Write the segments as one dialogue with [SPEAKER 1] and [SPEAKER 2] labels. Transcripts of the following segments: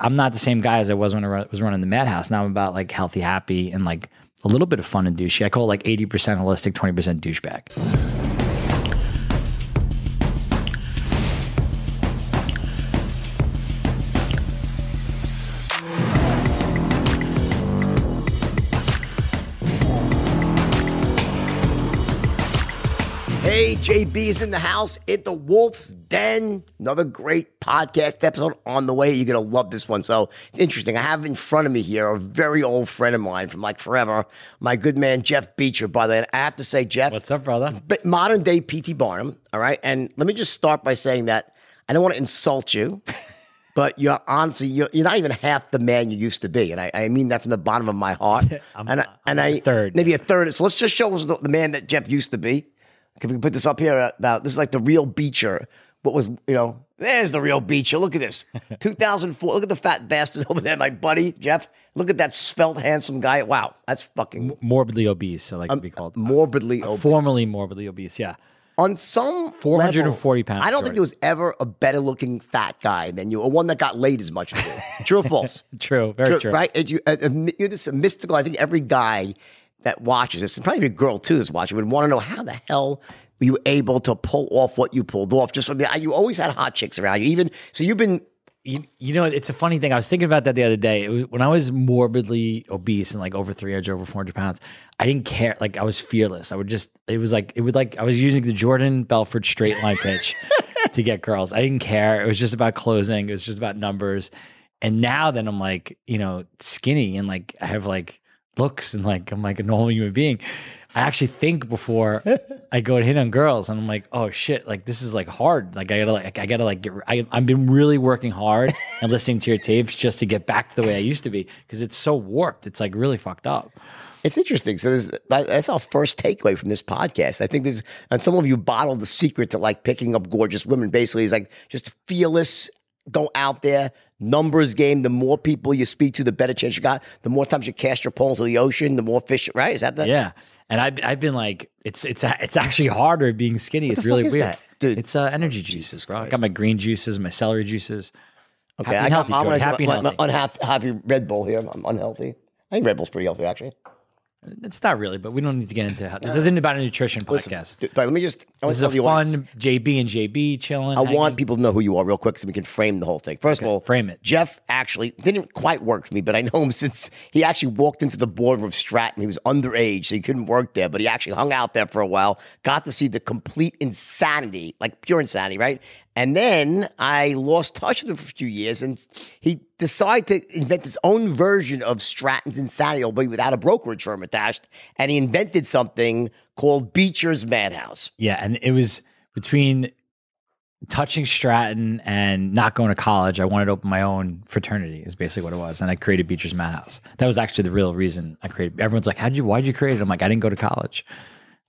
[SPEAKER 1] I'm not the same guy as I was when I was running the Madhouse. Now I'm about like healthy, happy, and like a little bit of fun and douchey. I call it like 80% holistic, 20% douchebag.
[SPEAKER 2] JB is in the house at the Wolf's Den. Another great podcast episode on the way. You're going to love this one. So it's interesting. I have in front of me here a very old friend of mine from like forever, my good man, Jeff Beacher, By the way, I have to say, Jeff.
[SPEAKER 1] What's up, brother?
[SPEAKER 2] But modern day P.T. Barnum. All right. And let me just start by saying that I don't want to insult you. But you're honestly, you're, you're not even half the man you used to be, and I, I mean that from the bottom of my heart.
[SPEAKER 1] I'm-
[SPEAKER 2] and I, and I
[SPEAKER 1] third.
[SPEAKER 2] maybe a third. So let's just show us the, the man that Jeff used to be. Can we put this up here? Now, this is like the real Beacher. What was, you know, there's the real Beacher. Look at this. 2004. Look at the fat bastard over there, my buddy, Jeff. Look at that svelte, handsome guy. Wow. That's fucking
[SPEAKER 1] Morbidly obese, I like
[SPEAKER 2] Um,
[SPEAKER 1] to be called.
[SPEAKER 2] morbidly obese.
[SPEAKER 1] Formerly morbidly obese, yeah.
[SPEAKER 2] On some
[SPEAKER 1] 440
[SPEAKER 2] level,
[SPEAKER 1] pounds,
[SPEAKER 2] I don't think there was ever a better looking fat guy than you, or one that got laid as much as you. True or false?
[SPEAKER 1] True, very true.
[SPEAKER 2] Right? And you, uh, uh, you're this mystical. I think every guy that watches this, and probably every girl too that's watching, would want to know how the hell were you able to pull off what you pulled off? Just from the, you always had hot chicks around you. Even so, you've been
[SPEAKER 1] You, you know, it's a funny thing. I was thinking about that the other day. It was, when I was morbidly obese and like over 300, over 400 pounds, I didn't care. Like I was fearless. I would just, it was like, it would like, I was using the Jordan Belfort straight line pitch to get girls. I didn't care. It was just about closing. It was just about numbers. And now that I'm like, you know, skinny and like I have like looks and like I'm like a normal human being. I actually think before I go to hit on girls, and I'm like, oh shit, like this is like hard. Like I gotta like I gotta like get. I, I've been really working hard and listening to your tapes just to get back to the way I used to be because it's so warped. It's like really fucked up.
[SPEAKER 2] It's interesting. So that- that's our first takeaway from this podcast. I think there's, and some of you bottled the secret to like picking up gorgeous women. Basically, is like just fearless, go out there, numbers game. The more people you speak to, the better chance you got. The more times you cast your pole into the ocean, the more fish. Right? Is that the?
[SPEAKER 1] Yeah, and I've I've been like, it's it's it's actually harder being skinny. it's
[SPEAKER 2] the
[SPEAKER 1] really weird,
[SPEAKER 2] that? Dude.
[SPEAKER 1] It's uh, energy juices, bro. I got my green juices, my celery juices.
[SPEAKER 2] Okay,
[SPEAKER 1] Happy and healthy,
[SPEAKER 2] I'm gonna
[SPEAKER 1] Happy
[SPEAKER 2] my,
[SPEAKER 1] and
[SPEAKER 2] my
[SPEAKER 1] healthy.
[SPEAKER 2] unhappy happy Red Bull here. I'm unhealthy. I think Red Bull's pretty healthy, actually.
[SPEAKER 1] It's not really, but we don't need to get into how this isn't about a nutrition podcast.
[SPEAKER 2] Dude, But let me just. I want
[SPEAKER 1] This
[SPEAKER 2] to
[SPEAKER 1] is
[SPEAKER 2] tell
[SPEAKER 1] a
[SPEAKER 2] audience-
[SPEAKER 1] fun JB and JB chilling.
[SPEAKER 2] I
[SPEAKER 1] hanging.
[SPEAKER 2] want people to know who you are real quick so we can frame the whole thing. First of all,
[SPEAKER 1] frame it.
[SPEAKER 2] Jeff actually didn't quite work for me, but I know him since he actually walked into the boardroom of Stratton. He was underage, so he couldn't work there, but he actually hung out there for a while, got to see the complete insanity, like pure insanity, right? And then I lost touch with him for a few years, and he decided to invent his own version of Stratton's insanity, albeit without a brokerage firm attached. And he invented something called Beacher's Madhouse.
[SPEAKER 1] Yeah, and it was between touching Stratton and not going to college. I wanted to open my own fraternity. Is basically what it was, and I created Beacher's Madhouse. That was actually the real reason I created. Everyone's like, "How'd you? Why'd you create it?" I'm like, "I didn't go to college."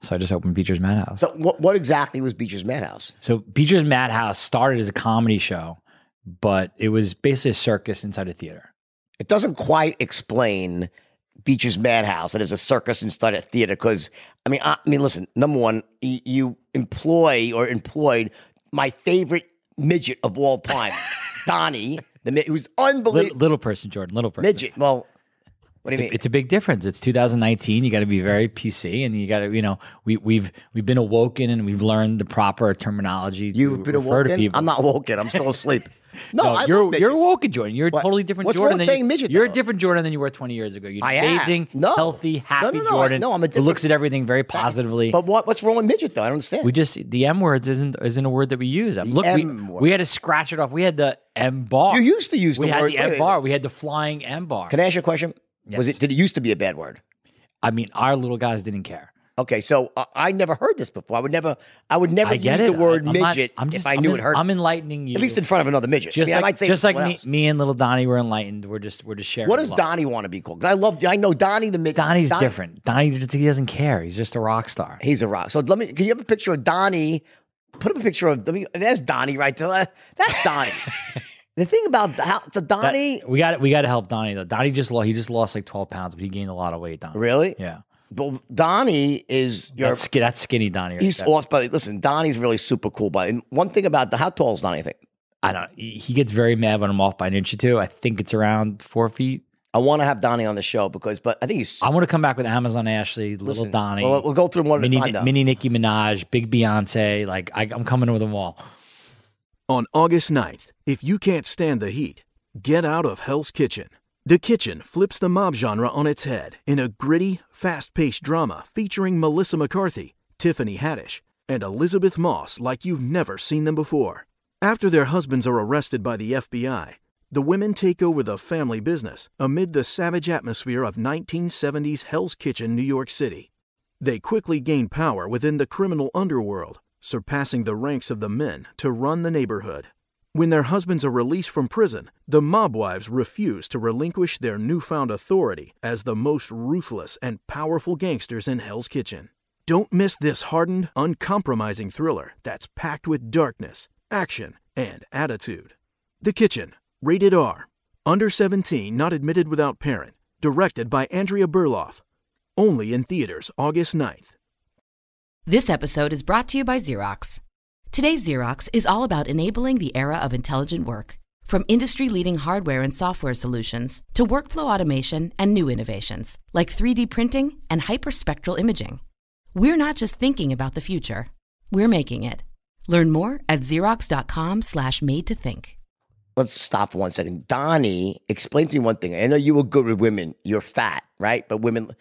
[SPEAKER 1] So I just opened Beacher's Madhouse.
[SPEAKER 2] So, what, what exactly was Beacher's Madhouse?
[SPEAKER 1] So Beacher's Madhouse started as a comedy show, but it was basically a circus inside a theater.
[SPEAKER 2] it doesn't quite explain Beacher's Madhouse and it was a circus inside a theater. Because I mean, I, I mean, listen. Number one, y- you employ or employed my favorite midget of all time, Donnie, the mid- who's unbelievable
[SPEAKER 1] little person, Jordan, little person.
[SPEAKER 2] midget. Well, what do you mean?
[SPEAKER 1] It's a big difference. It's 2019. You got to be very PC, and you got to, you know, we, we've we've been awoken and we've learned the proper terminology.
[SPEAKER 2] You've been
[SPEAKER 1] refer to
[SPEAKER 2] awoken. I'm not awoken. I'm still asleep. No,
[SPEAKER 1] No, you're you're awoken, Jordan. You're a totally different
[SPEAKER 2] what's
[SPEAKER 1] Jordan than
[SPEAKER 2] saying
[SPEAKER 1] you,
[SPEAKER 2] midget,
[SPEAKER 1] You're a different Jordan than you were 20 years ago. You're
[SPEAKER 2] I
[SPEAKER 1] amazing,
[SPEAKER 2] No.
[SPEAKER 1] healthy, happy
[SPEAKER 2] no, no,
[SPEAKER 1] Jordan.
[SPEAKER 2] no, I'm a
[SPEAKER 1] who looks at everything very positively.
[SPEAKER 2] But what, what's wrong with midget though? I don't understand.
[SPEAKER 1] we just the M words isn't isn't a word that we use. Look, we, we had to scratch it off. We had the M bar.
[SPEAKER 2] you used to use
[SPEAKER 1] we
[SPEAKER 2] the
[SPEAKER 1] had
[SPEAKER 2] word.
[SPEAKER 1] the M bar. We had the flying M bar.
[SPEAKER 2] Can I ask you a question? Was it? Did it used to be a bad word?
[SPEAKER 1] I mean, our little guys didn't care.
[SPEAKER 2] Okay, so uh, I never heard this before. I would never, I would never
[SPEAKER 1] I
[SPEAKER 2] use
[SPEAKER 1] it.
[SPEAKER 2] the word
[SPEAKER 1] I, not-
[SPEAKER 2] midget
[SPEAKER 1] I'm just,
[SPEAKER 2] if I
[SPEAKER 1] I'm
[SPEAKER 2] knew
[SPEAKER 1] en-
[SPEAKER 2] it hurt.
[SPEAKER 1] I'm enlightening you.
[SPEAKER 2] at least in front of another midget.
[SPEAKER 1] just
[SPEAKER 2] I mean, I
[SPEAKER 1] like
[SPEAKER 2] might say
[SPEAKER 1] just like me, me and little Donnie were enlightened. We're just we're just sharing.
[SPEAKER 2] What does. Donnie want to be called? Because I love, I know Donnie the midget.
[SPEAKER 1] Donnie's
[SPEAKER 2] Donnie-
[SPEAKER 1] different. Donnie just he doesn't care. He's just a rock star.
[SPEAKER 2] He's a rock. So let me. Can you have a picture of Donnie? Put up a picture of. Let me. There's Donnie right there. That's Donnie. the thing about how so
[SPEAKER 1] That-
[SPEAKER 2] Donnie.
[SPEAKER 1] we got we got to help Donnie though. Donnie just lost. He just lost like 12 pounds, but he gained a lot of weight. Donnie.
[SPEAKER 2] really?
[SPEAKER 1] Yeah.
[SPEAKER 2] But Donnie is your.
[SPEAKER 1] That's, that's skinny Donnie. Right
[SPEAKER 2] He's
[SPEAKER 1] there.
[SPEAKER 2] awesome. But listen, Donnie's really super cool. But and one thing about the how tall is Donnie? I think
[SPEAKER 1] I don't. He gets very mad when I'm off by an inch or two. I think it's around four feet.
[SPEAKER 2] I want to have Donnie on the show because, but I think he's.
[SPEAKER 1] I want to come back with Amazon Ashley, little
[SPEAKER 2] listen,
[SPEAKER 1] Donnie,
[SPEAKER 2] We'll, we'll go through one at a
[SPEAKER 1] mini,
[SPEAKER 2] time. though.
[SPEAKER 1] mini Nicki Minaj, big Beyonce. Like I, I'm coming with them all.
[SPEAKER 3] On August 9th, if you can't stand the heat, get out of Hell's Kitchen. The Kitchen flips the mob genre on its head in a gritty, fast paced drama featuring Melissa McCarthy, Tiffany Haddish, and Elisabeth Moss like you've never seen them before. After their husbands are arrested by the FBI, the women take over the family business amid the savage atmosphere of 1970s Hell's Kitchen, New York City. They quickly gain power within the criminal underworld, surpassing the ranks of the men to run the neighborhood. When their husbands are released from prison, the mob wives refuse to relinquish their newfound authority as the most ruthless and powerful gangsters in Hell's Kitchen. Don't miss this hardened, uncompromising thriller that's packed with darkness, action, and attitude. The Kitchen, rated R. Under 17, not admitted without parent. Directed by Andrea Berloff. Only in theaters August 9th.
[SPEAKER 4] This episode is brought to you by Xerox. Today's Xerox is all about enabling the era of intelligent work. From industry leading hardware and software solutions to workflow automation and new innovations like 3D printing and hyperspectral imaging. We're not just thinking about the future, we're making it. Learn more at xerox.com/slash made to think.
[SPEAKER 2] Let's stop one second. Donnie, explain to me one thing. I know you were good with women. You're fat, right? But women.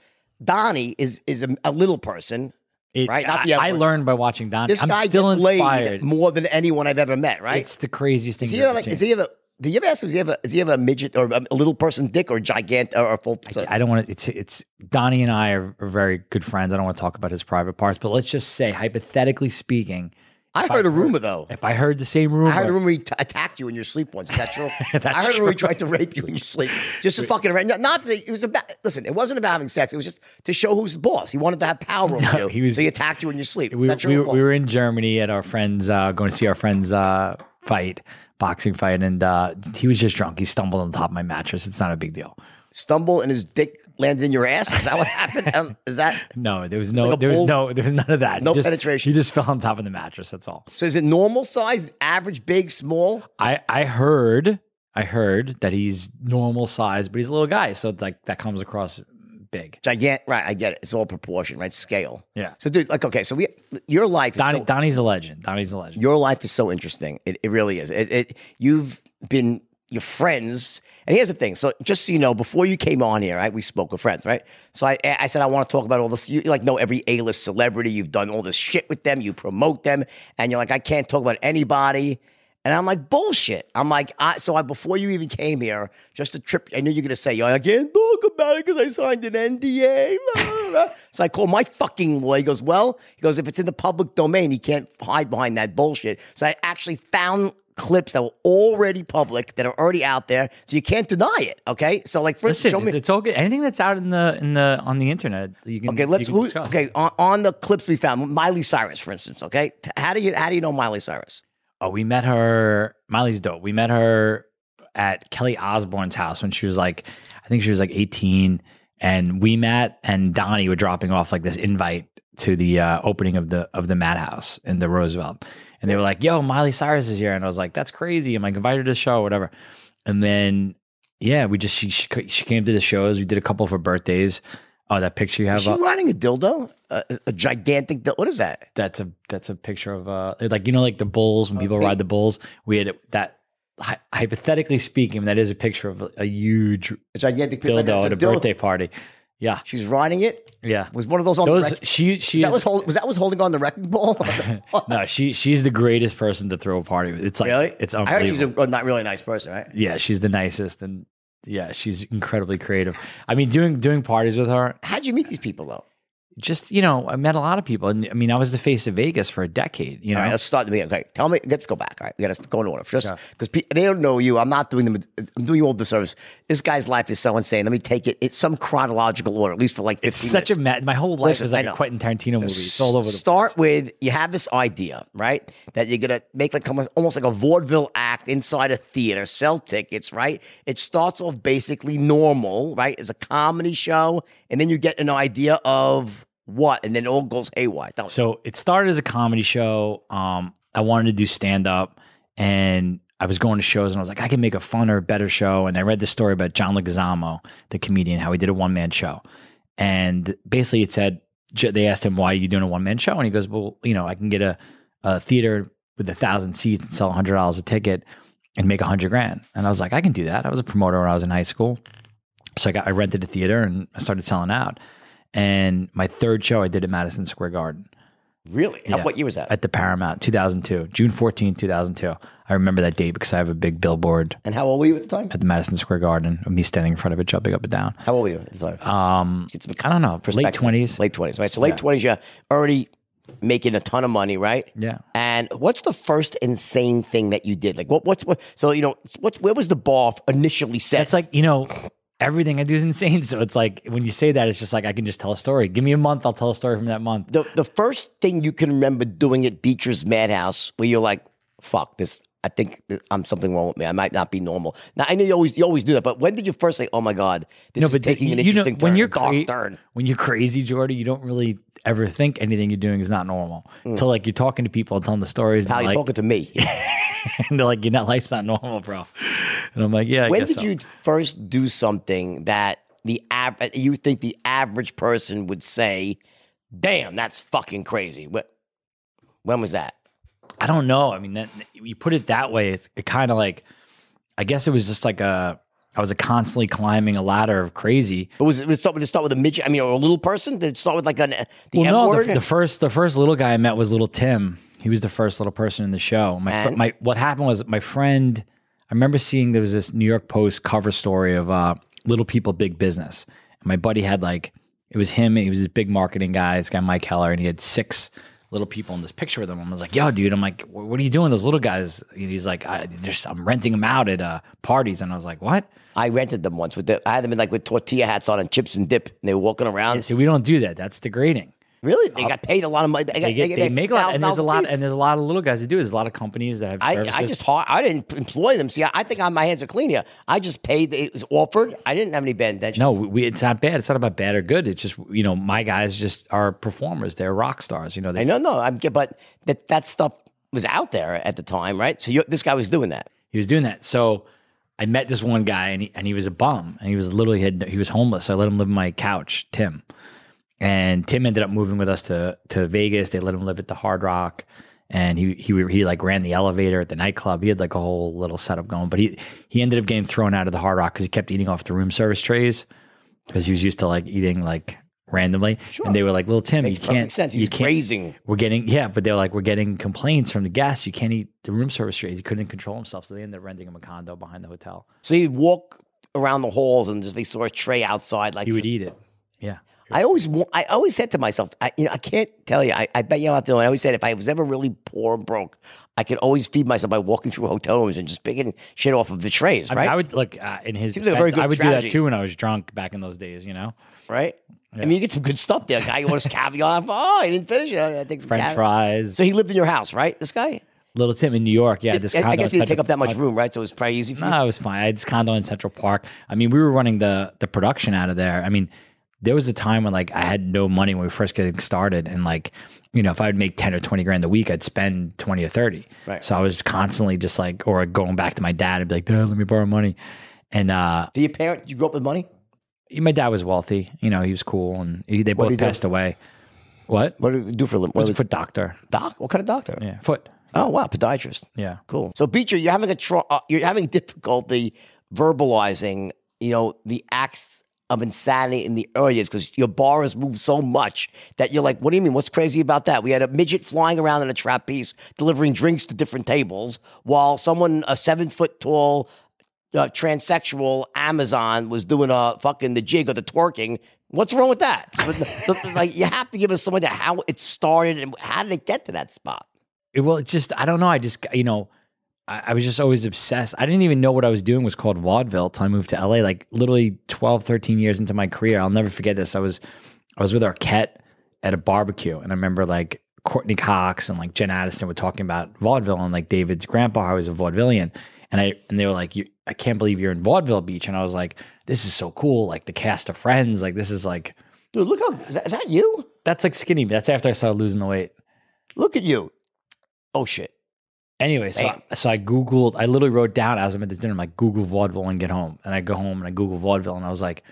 [SPEAKER 2] Donnie is is a, a little person.
[SPEAKER 1] It,
[SPEAKER 2] Right, not
[SPEAKER 1] I,
[SPEAKER 2] the
[SPEAKER 1] I
[SPEAKER 2] F-word.
[SPEAKER 1] learned by watching Donnie.
[SPEAKER 2] This
[SPEAKER 1] I'm
[SPEAKER 2] guy
[SPEAKER 1] still
[SPEAKER 2] gets
[SPEAKER 1] inspired.
[SPEAKER 2] more than anyone I've ever met, right?
[SPEAKER 1] It's the craziest thing.
[SPEAKER 2] Is he
[SPEAKER 1] ever
[SPEAKER 2] like? Is he ever? Do you ever ask him? Is he a? Does he have a midget or a little person dick or gigantic or a full?
[SPEAKER 1] I, I don't want to. It's it's Donnie and I are, are very good friends. I don't want to talk about his private parts, but let's just say, hypothetically speaking,
[SPEAKER 2] I heard a rumor though.
[SPEAKER 1] if I heard the same rumor,
[SPEAKER 2] I heard a rumor he t- attacked you in your sleep once. Is that true?
[SPEAKER 1] That's
[SPEAKER 2] I heard a rumor he tried to rape you in your sleep, just to fucking around. Not, not that it was about. Listen, it wasn't about having sex. It was just to show who's the boss. He wanted to have power over
[SPEAKER 1] No,
[SPEAKER 2] you.
[SPEAKER 1] he was-
[SPEAKER 2] so he attacked you in your sleep.
[SPEAKER 1] We,
[SPEAKER 2] true?
[SPEAKER 1] we, were- we were in Germany at our friends uh, going to see our friends uh, fight, boxing fight, and uh, he was just drunk. He stumbled on top of my mattress. It's not a big deal.
[SPEAKER 2] Stumble and his dick landed in your ass. Is that what happened? Um, is that
[SPEAKER 1] No, there was no,
[SPEAKER 2] like
[SPEAKER 1] there was no, there was none of that.
[SPEAKER 2] No
[SPEAKER 1] Just-
[SPEAKER 2] penetration.
[SPEAKER 1] He just fell on top of the mattress. That's all.
[SPEAKER 2] so? Is it normal size, average, big, small?
[SPEAKER 1] I I heard I heard that he's normal size, but he's a little guy, so it's like that comes across big.
[SPEAKER 2] Gigant, right? I get it. It's all proportion, right? Scale.
[SPEAKER 1] Yeah.
[SPEAKER 2] So, dude, like, okay, so we, your life, is
[SPEAKER 1] Donnie
[SPEAKER 2] so-
[SPEAKER 1] Donnie's a legend. Donnie's a legend.
[SPEAKER 2] your life is so interesting. It, it really is. It, it you've been your friends, and here's the thing. So just so you know, before you came on here, right, we spoke with friends, right? So I, I said I want to talk about all this. You like know every A list celebrity. You've done all this shit with them. You promote them, and you're like, I can't talk about anybody. And I'm like, bullshit. I'm like, I, so I before you even came here, just a trip, I knew you're gonna say, Yo, I can't talk about it because I signed an NDA. so I called my fucking lawyer. He goes, Well, he goes, if it's in the public domain, he can't hide behind that bullshit. So I actually found clips that were already public, that are already out there, so you can't deny it. Okay. So like first
[SPEAKER 1] Listen,
[SPEAKER 2] show me
[SPEAKER 1] it's, all good. Anything that's out in the in the on the internet, you can.
[SPEAKER 2] Okay, let's
[SPEAKER 1] can
[SPEAKER 2] who, okay, on, on the clips we found, Miley Cyrus, for instance, okay? How do you how do you know Miley Cyrus?
[SPEAKER 1] Oh, we met her. Miley's dope. We met her at Kelly Osbourne's house when she was like, I think she was like 18. And we met, and Donnie were dropping off like this invite to the uh, opening of the of the Madhouse in the Roosevelt. And they were like, "Yo, Miley Cyrus is here," and I was like, "That's crazy." I'm like, invited to the show, or whatever. And then, yeah, we just she she, she came to the shows. We did a couple of her birthdays. Oh, that picture you have
[SPEAKER 2] Is she
[SPEAKER 1] up.
[SPEAKER 2] riding a dildo? A, a gigantic dildo? What is that?
[SPEAKER 1] That's a that's a picture of uh like you know like the bulls when people ride the bulls. We had that hy- hypothetically speaking, that is a picture of a, a huge
[SPEAKER 2] A gigantic picture.
[SPEAKER 1] dildo
[SPEAKER 2] It's
[SPEAKER 1] at a
[SPEAKER 2] dildo.
[SPEAKER 1] birthday party. Yeah,
[SPEAKER 2] She's riding it.
[SPEAKER 1] yeah.
[SPEAKER 2] Was one of those on the wreck-
[SPEAKER 1] she she
[SPEAKER 2] that
[SPEAKER 1] is
[SPEAKER 2] was, hold, was that was holding on the wrecking ball?
[SPEAKER 1] no she she's the greatest person to throw a party with. It's like
[SPEAKER 2] really?
[SPEAKER 1] it's
[SPEAKER 2] I heard she's
[SPEAKER 1] unbelievable.
[SPEAKER 2] a, a not really a nice person, right?
[SPEAKER 1] yeah, she's the nicest and yeah, she's incredibly creative. I mean, doing doing parties with her,
[SPEAKER 2] How'd you meet these people though?
[SPEAKER 1] Just you know, I met a lot of people, and I mean, I was the face of Vegas for a decade. You know,
[SPEAKER 2] right, let's start the beginning. Okay, tell me. Let's go back. All right, we got to go in order. Just because they don't know you, I'm not doing them. I'm doing you all disservice. This guy's life is so insane. Let me take it. It's some chronological order, at least for like 15
[SPEAKER 1] it's such a
[SPEAKER 2] minutes.
[SPEAKER 1] ma- my whole life
[SPEAKER 2] Listen,
[SPEAKER 1] is like a. Quentin Tarantino movie. It's all over the
[SPEAKER 2] Start
[SPEAKER 1] place.
[SPEAKER 2] with you have this idea, right? That you're gonna make like almost almost like a vaudeville act inside a theater, sell tickets, right? It starts off basically normal, right? It's a comedy show, and then you get an idea of what, and then it all goes haywire.
[SPEAKER 1] So it started as a comedy show. Um, I wanted to do stand up, and I was going to shows and I was like, I can make a funner, better show. And I read the story about John Leguizamo, the comedian, how he did a one man show. And basically, it said they asked him why are you doing a one man show, and he goes, well, you know, I can get a, a theater with a thousand seats and sell a hundred dollars a ticket and make a hundred grand. And I was like, I can do that. I was a promoter when I was in high school, so I got I rented a theater and I started selling out. And my third show I did at Madison Square Garden
[SPEAKER 2] Really?
[SPEAKER 1] Yeah.
[SPEAKER 2] What year was that?
[SPEAKER 1] at the Paramount, 2002, June 14, 2002. I remember that date because I have a big billboard
[SPEAKER 2] and how old were you at the time?
[SPEAKER 1] at the Madison Square Garden me standing in front of it, jumping up and down.
[SPEAKER 2] How old were you at the time?
[SPEAKER 1] Um, I don't know, late 20s.
[SPEAKER 2] Late twenties, right? So late twenties, you're already making a ton of money, right?
[SPEAKER 1] Yeah.
[SPEAKER 2] And what's the first insane thing that you did? Like, what? What's what? So you know, what's where was the bar initially set?
[SPEAKER 1] It's like, you know, everything I do is insane. So it's like, when you say that, it's just like, I can just tell a story. Give me a month, I'll tell a story from that month.
[SPEAKER 2] the the first thing you can remember doing at Beacher's Madhouse, where you're like, "Fuck this." I think I'm something wrong with me. I might not be normal. Now I know you always you always do that, but when did you first say, "Oh my god, this is taking an
[SPEAKER 1] you know,
[SPEAKER 2] interesting turn,
[SPEAKER 1] when you're cra-
[SPEAKER 2] turn"?
[SPEAKER 1] when you're crazy, Jordy, you don't really ever think anything you're doing is not normal. Hmm. Until like you're talking to people and telling the stories. And
[SPEAKER 2] How you
[SPEAKER 1] like,
[SPEAKER 2] talking to me?
[SPEAKER 1] and they're like, "You're not life's not normal, bro." And I'm like, "Yeah." I
[SPEAKER 2] when did
[SPEAKER 1] so."
[SPEAKER 2] you first do something that the av- you think the average person would say, "Damn, that's fucking crazy"? What? When was that?
[SPEAKER 1] I don't know. I mean, that, you put it that way, it's it kind of like, I guess it was just like a, I was a constantly climbing a ladder of crazy.
[SPEAKER 2] But was it, did it start, it start with a midget? I mean, or a little person? Did it start with like an the
[SPEAKER 1] well, no, the, the first, the first little guy I met was little Tim. He was the first little person in the show. My,
[SPEAKER 2] And?
[SPEAKER 1] my, what happened was my friend, I remember seeing there was this New York Post cover story of uh, little people, big business. And my buddy had like, it was him. He was this big marketing guy, this guy Mike Heller, and he had six little people in this picture with him. I was like, "Yo, dude!" I'm like, "What are you doing, those little guys?" And he's like, I, just, "I'm renting them out at uh, parties." And I was like, "What?"
[SPEAKER 2] I rented them once with the, I had them in like with tortilla hats on and chips and dip, and they were walking around.
[SPEAKER 1] So we don't do that. That's degrading.
[SPEAKER 2] Really, they uh, got paid a lot of money. They, got,
[SPEAKER 1] They, get, they
[SPEAKER 2] get
[SPEAKER 1] make a lot, and there's a lot, and there's a lot of little guys that do. it. There's a lot of companies that have
[SPEAKER 2] I. I just I didn't employ them. See, I, I think on my hands are clean here. I just paid. It was offered. I didn't have any bad intentions.
[SPEAKER 1] no, we, it's not bad. It's not about bad or good. It's just you know my guys just are performers. They're rock stars. You know, they,
[SPEAKER 2] I know, no. I'm, but that that stuff was out there at the time, right? So you, this guy was doing that.
[SPEAKER 1] he was doing that. So I met this one guy, and he and he was a bum, and he was literally had he was homeless. So I let him live on my couch, Tim, and Tim ended up moving with us to to Vegas. They let him live at the Hard Rock, and he he he like ran the elevator at the nightclub. He had like a whole little setup going, but he he ended up getting thrown out of the Hard Rock because he kept eating off the room service trays because he was used to like eating like randomly, and they were like, "Little Tim,
[SPEAKER 2] Makes
[SPEAKER 1] you can't."
[SPEAKER 2] sense.
[SPEAKER 1] You
[SPEAKER 2] He's
[SPEAKER 1] can't.
[SPEAKER 2] grazing.
[SPEAKER 1] We're getting yeah, but they're like, we're getting complaints from the guests. You can't eat the room service trays. He couldn't control himself, so they ended up renting him a condo behind the hotel.
[SPEAKER 2] So he'd walk around the halls and just they saw a tray outside. Like
[SPEAKER 1] He would eat it. Yeah.
[SPEAKER 2] I always, I always said to myself, I, you know, I can't tell you. I, I bet you out there. I always said if I was ever really poor and broke, I could always feed myself by walking through hotel rooms and just picking shit off of the trays.
[SPEAKER 1] I
[SPEAKER 2] right?
[SPEAKER 1] mean, I would look uh, in his.
[SPEAKER 2] Seems like a very
[SPEAKER 1] defense, I would
[SPEAKER 2] strategy.
[SPEAKER 1] do that too when I was drunk back in those days. You know,
[SPEAKER 2] right? I mean, you get some good stuff there. Guy orders caviar. Oh, he didn't finish it. I think
[SPEAKER 1] French
[SPEAKER 2] caviar.
[SPEAKER 1] fries.
[SPEAKER 2] So he lived in your house, right? This guy.
[SPEAKER 1] Little Tim in New York. Yeah, this
[SPEAKER 2] I, I
[SPEAKER 1] condo
[SPEAKER 2] guess
[SPEAKER 1] in
[SPEAKER 2] he didn't take up that much room, right? So it was probably easy for you.
[SPEAKER 1] No, it was fine. I had this condo in Central Park. I mean, we were running the the production out of there. I mean, there was a time when like I had no money when we first getting started, and like you know, if I would make ten or twenty grand a week, I'd spend twenty or thirty.
[SPEAKER 2] Right.
[SPEAKER 1] So I was constantly just like, or going back to my dad and be like, Dad, let me borrow money. And uh,
[SPEAKER 2] Did your parent? Did you grow up with money?
[SPEAKER 1] my dad was wealthy. You know, he was cool, and he, they
[SPEAKER 2] What
[SPEAKER 1] both
[SPEAKER 2] he do?
[SPEAKER 1] passed away. What?
[SPEAKER 2] What did you do for a living?
[SPEAKER 1] I was
[SPEAKER 2] What
[SPEAKER 1] a
[SPEAKER 2] was
[SPEAKER 1] foot doctor.
[SPEAKER 2] doc? What kind of doctor?
[SPEAKER 1] Yeah, foot.
[SPEAKER 2] Oh wow, podiatrist.
[SPEAKER 1] Yeah.
[SPEAKER 2] Cool. So Beacher, you're having a tr- uh, you're having difficulty verbalizing, you know, the acts of insanity in the early years because your bar has moved so much that you're like, what do you mean? What's crazy about that? We had a midget flying around in a trapeze delivering drinks to different tables while someone, a seven foot tall uh, transsexual Amazon was doing a fucking the jig or the twerking. What's wrong with that? The- the- like you have to give us some of idea how it started and how did it get to that spot?
[SPEAKER 1] It- well, it's just I don't know. I just you know, I, I was just always obsessed. I didn't even know what I was doing was called vaudeville till I moved to LA. Like literally 12, 13 years into my career, I'll never forget this. I was I was with Arquette at a barbecue, and I remember like Courteney Cox and like Jen Aniston were talking about vaudeville, and like David's grandpa was a vaudevillian, and I and they were like, you, I can't believe you're in vaudeville beach, and I was like, this is so cool. Like the cast of Friends, like this is like
[SPEAKER 2] Dude, look how is that, is that you?
[SPEAKER 1] that's like skinny. That's after I started losing the weight.
[SPEAKER 2] Look at you. Oh shit.
[SPEAKER 1] Anyway, so I, so I googled. I literally wrote down as I'm at this dinner, I'm like Google vaudeville and get home, and I go home and I Google vaudeville, and I was like,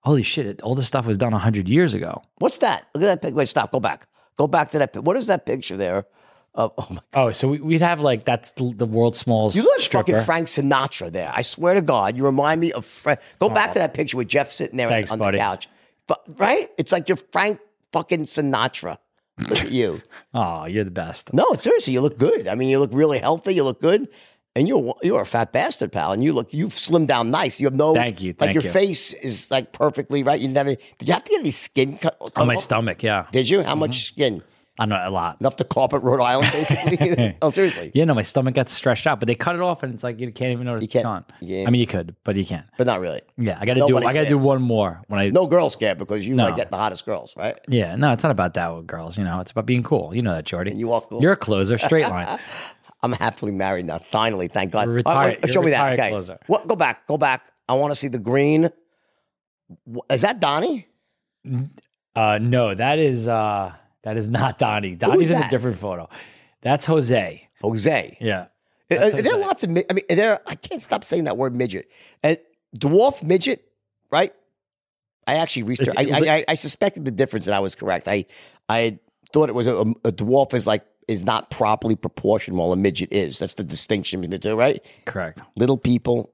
[SPEAKER 1] holy shit! It, all this stuff was done hundred years ago.
[SPEAKER 2] What's that? Look at that picture. Wait, stop. Go back. Go back to that. What is that picture there? Of, oh my!
[SPEAKER 1] Oh, so we, we'd have like that's the, the world's smallest
[SPEAKER 2] You look like
[SPEAKER 1] stripper.
[SPEAKER 2] fucking Frank Sinatra there. I swear to God, you remind me of Frank. Go oh, back to that picture with Jeff sitting there
[SPEAKER 1] Thanks,
[SPEAKER 2] on
[SPEAKER 1] buddy.
[SPEAKER 2] the couch. But, right? It's like you're Frank fucking Sinatra. Look at you.
[SPEAKER 1] Oh, you're the best.
[SPEAKER 2] No, seriously, you look good. I mean, you look really healthy. You look good. And you're you're a fat bastard, pal. And you look you've slimmed down nice. You have no
[SPEAKER 1] Thank you,
[SPEAKER 2] like your
[SPEAKER 1] you.
[SPEAKER 2] face is like perfectly right. You have did you have to get any skin cut? cut
[SPEAKER 1] On my
[SPEAKER 2] off?
[SPEAKER 1] stomach, yeah.
[SPEAKER 2] Did you? How
[SPEAKER 1] Mm-hmm.
[SPEAKER 2] much skin?
[SPEAKER 1] I know a lot.
[SPEAKER 2] Enough to carpet Rhode Island, basically. oh, seriously.
[SPEAKER 1] Yeah, no, my stomach got stretched out, but they cut it off, and it's like you can't even notice
[SPEAKER 2] You
[SPEAKER 1] it's
[SPEAKER 2] can't-
[SPEAKER 1] gone.
[SPEAKER 2] yeah.
[SPEAKER 1] I mean, you could, but you can't.
[SPEAKER 2] But not really.
[SPEAKER 1] Yeah, I got to do. I got to do one more when I.
[SPEAKER 2] No girls care because you
[SPEAKER 1] No.
[SPEAKER 2] like get the hottest girls, right?
[SPEAKER 1] Yeah, no, it's not about that with girls. You know, it's about being cool. You know that, Jordy.
[SPEAKER 2] you walk cool.
[SPEAKER 1] You're a closer, straight line.
[SPEAKER 2] I'm happily married now. Finally, thank God.
[SPEAKER 1] You're
[SPEAKER 2] All right,
[SPEAKER 1] retired-
[SPEAKER 2] wait, show me that. Okay.
[SPEAKER 1] closer.
[SPEAKER 2] What? Go back. Go back. I want to see the green. Is that Donnie?
[SPEAKER 1] Uh, no, that is uh, that is not Donnie. Donnie's in
[SPEAKER 2] that?
[SPEAKER 1] a different photo. That's Jose.
[SPEAKER 2] Jose.
[SPEAKER 1] Yeah.
[SPEAKER 2] Uh,
[SPEAKER 1] That's
[SPEAKER 2] there are lots of. I mean, there. I can't stop saying that word midget. And dwarf midget, right? I actually researched. I, I, I, I suspected the difference, and I was correct. I I thought it was a, a dwarf is like is not properly proportioned, while a midget is. That's the distinction between the two, right?
[SPEAKER 1] Correct.
[SPEAKER 2] Little people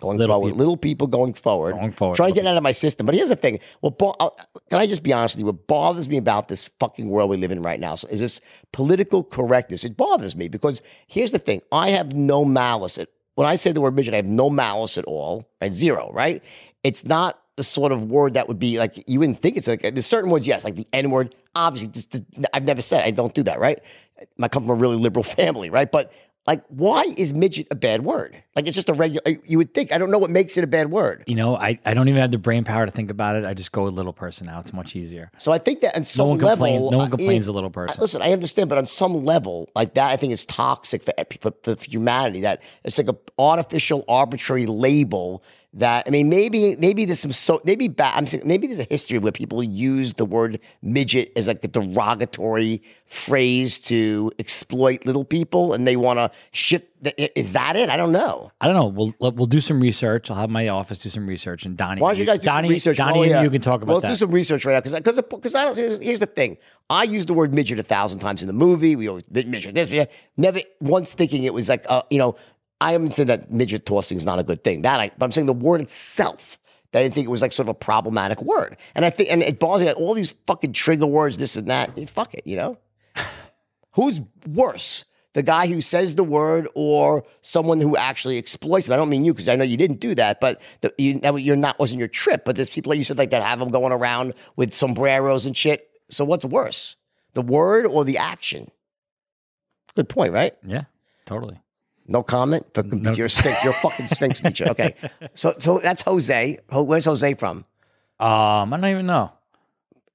[SPEAKER 2] going
[SPEAKER 1] Little
[SPEAKER 2] forward.
[SPEAKER 1] people.
[SPEAKER 2] Little people going forward.
[SPEAKER 1] Going forward.
[SPEAKER 2] Trying to get out of my system. But here's the thing. Well, bo- uh, can I just be honest with you? What bothers me about this fucking world we live in right now so is this political correctness. It bothers me because here's the thing. I have no malice. At, when I say the word midget, I have no malice at all. Right? Zero, right? It's not the sort of word that would be like, you wouldn't think it's like, there's certain words, yes, like the N word. Obviously, just, I've never said, I don't do that, right? I come from a really liberal family, right? But like, why is midget a bad word? Like, it's just a regular, you would think, I don't know what makes it a bad word.
[SPEAKER 1] You know, I, I don't even have the brain power to think about it. I just go with little person now. It's much easier.
[SPEAKER 2] So I think that on some
[SPEAKER 1] one
[SPEAKER 2] level,
[SPEAKER 1] complains- no one
[SPEAKER 2] uh,
[SPEAKER 1] complains a little
[SPEAKER 2] I-
[SPEAKER 1] person.
[SPEAKER 2] Listen, I understand, but on some level, like that, I think is toxic for, for, for humanity. That it's like an artificial, arbitrary label. That I mean, maybe maybe there's some so maybe ba- I'm saying maybe there's a history where people use the word midget as like a derogatory phrase to exploit little people, and they want to shit. Is that it? I don't know.
[SPEAKER 1] I don't know. We'll we'll do some research. I'll have my office do some research, and Donnie.
[SPEAKER 2] Why don't you guys do
[SPEAKER 1] Donnie,
[SPEAKER 2] some research?
[SPEAKER 1] Donnie
[SPEAKER 2] Oh,
[SPEAKER 1] and
[SPEAKER 2] yeah.
[SPEAKER 1] you can talk about
[SPEAKER 2] well, let's do some research right now because because because I don't. Here's, here's the thing. I use the word midget a thousand times in the movie. We always midget this, yeah. never once thinking it was like uh, you know. I haven't said that midget tossing is not a good thing. That I, but I'm saying the word itself. That I didn't think it was like sort of a problematic word, and I think and it bothers me like all these fucking trigger words, this and that. Fuck it, you know. Who's worse? The guy who says the word or someone who actually exploits it? I don't mean you because I know you didn't do that, but the, you, that you're not wasn't your trip. But there's people like you said like that have them going around with sombreros and shit. So what's worse, the word or the action? Good point, right?
[SPEAKER 1] yeah, totally.
[SPEAKER 2] No comment.
[SPEAKER 1] No.
[SPEAKER 2] You're stinks. You're fucking stinks feature. Okay, so so that's Jose. Where's Jose from?
[SPEAKER 1] Um, I don't even know.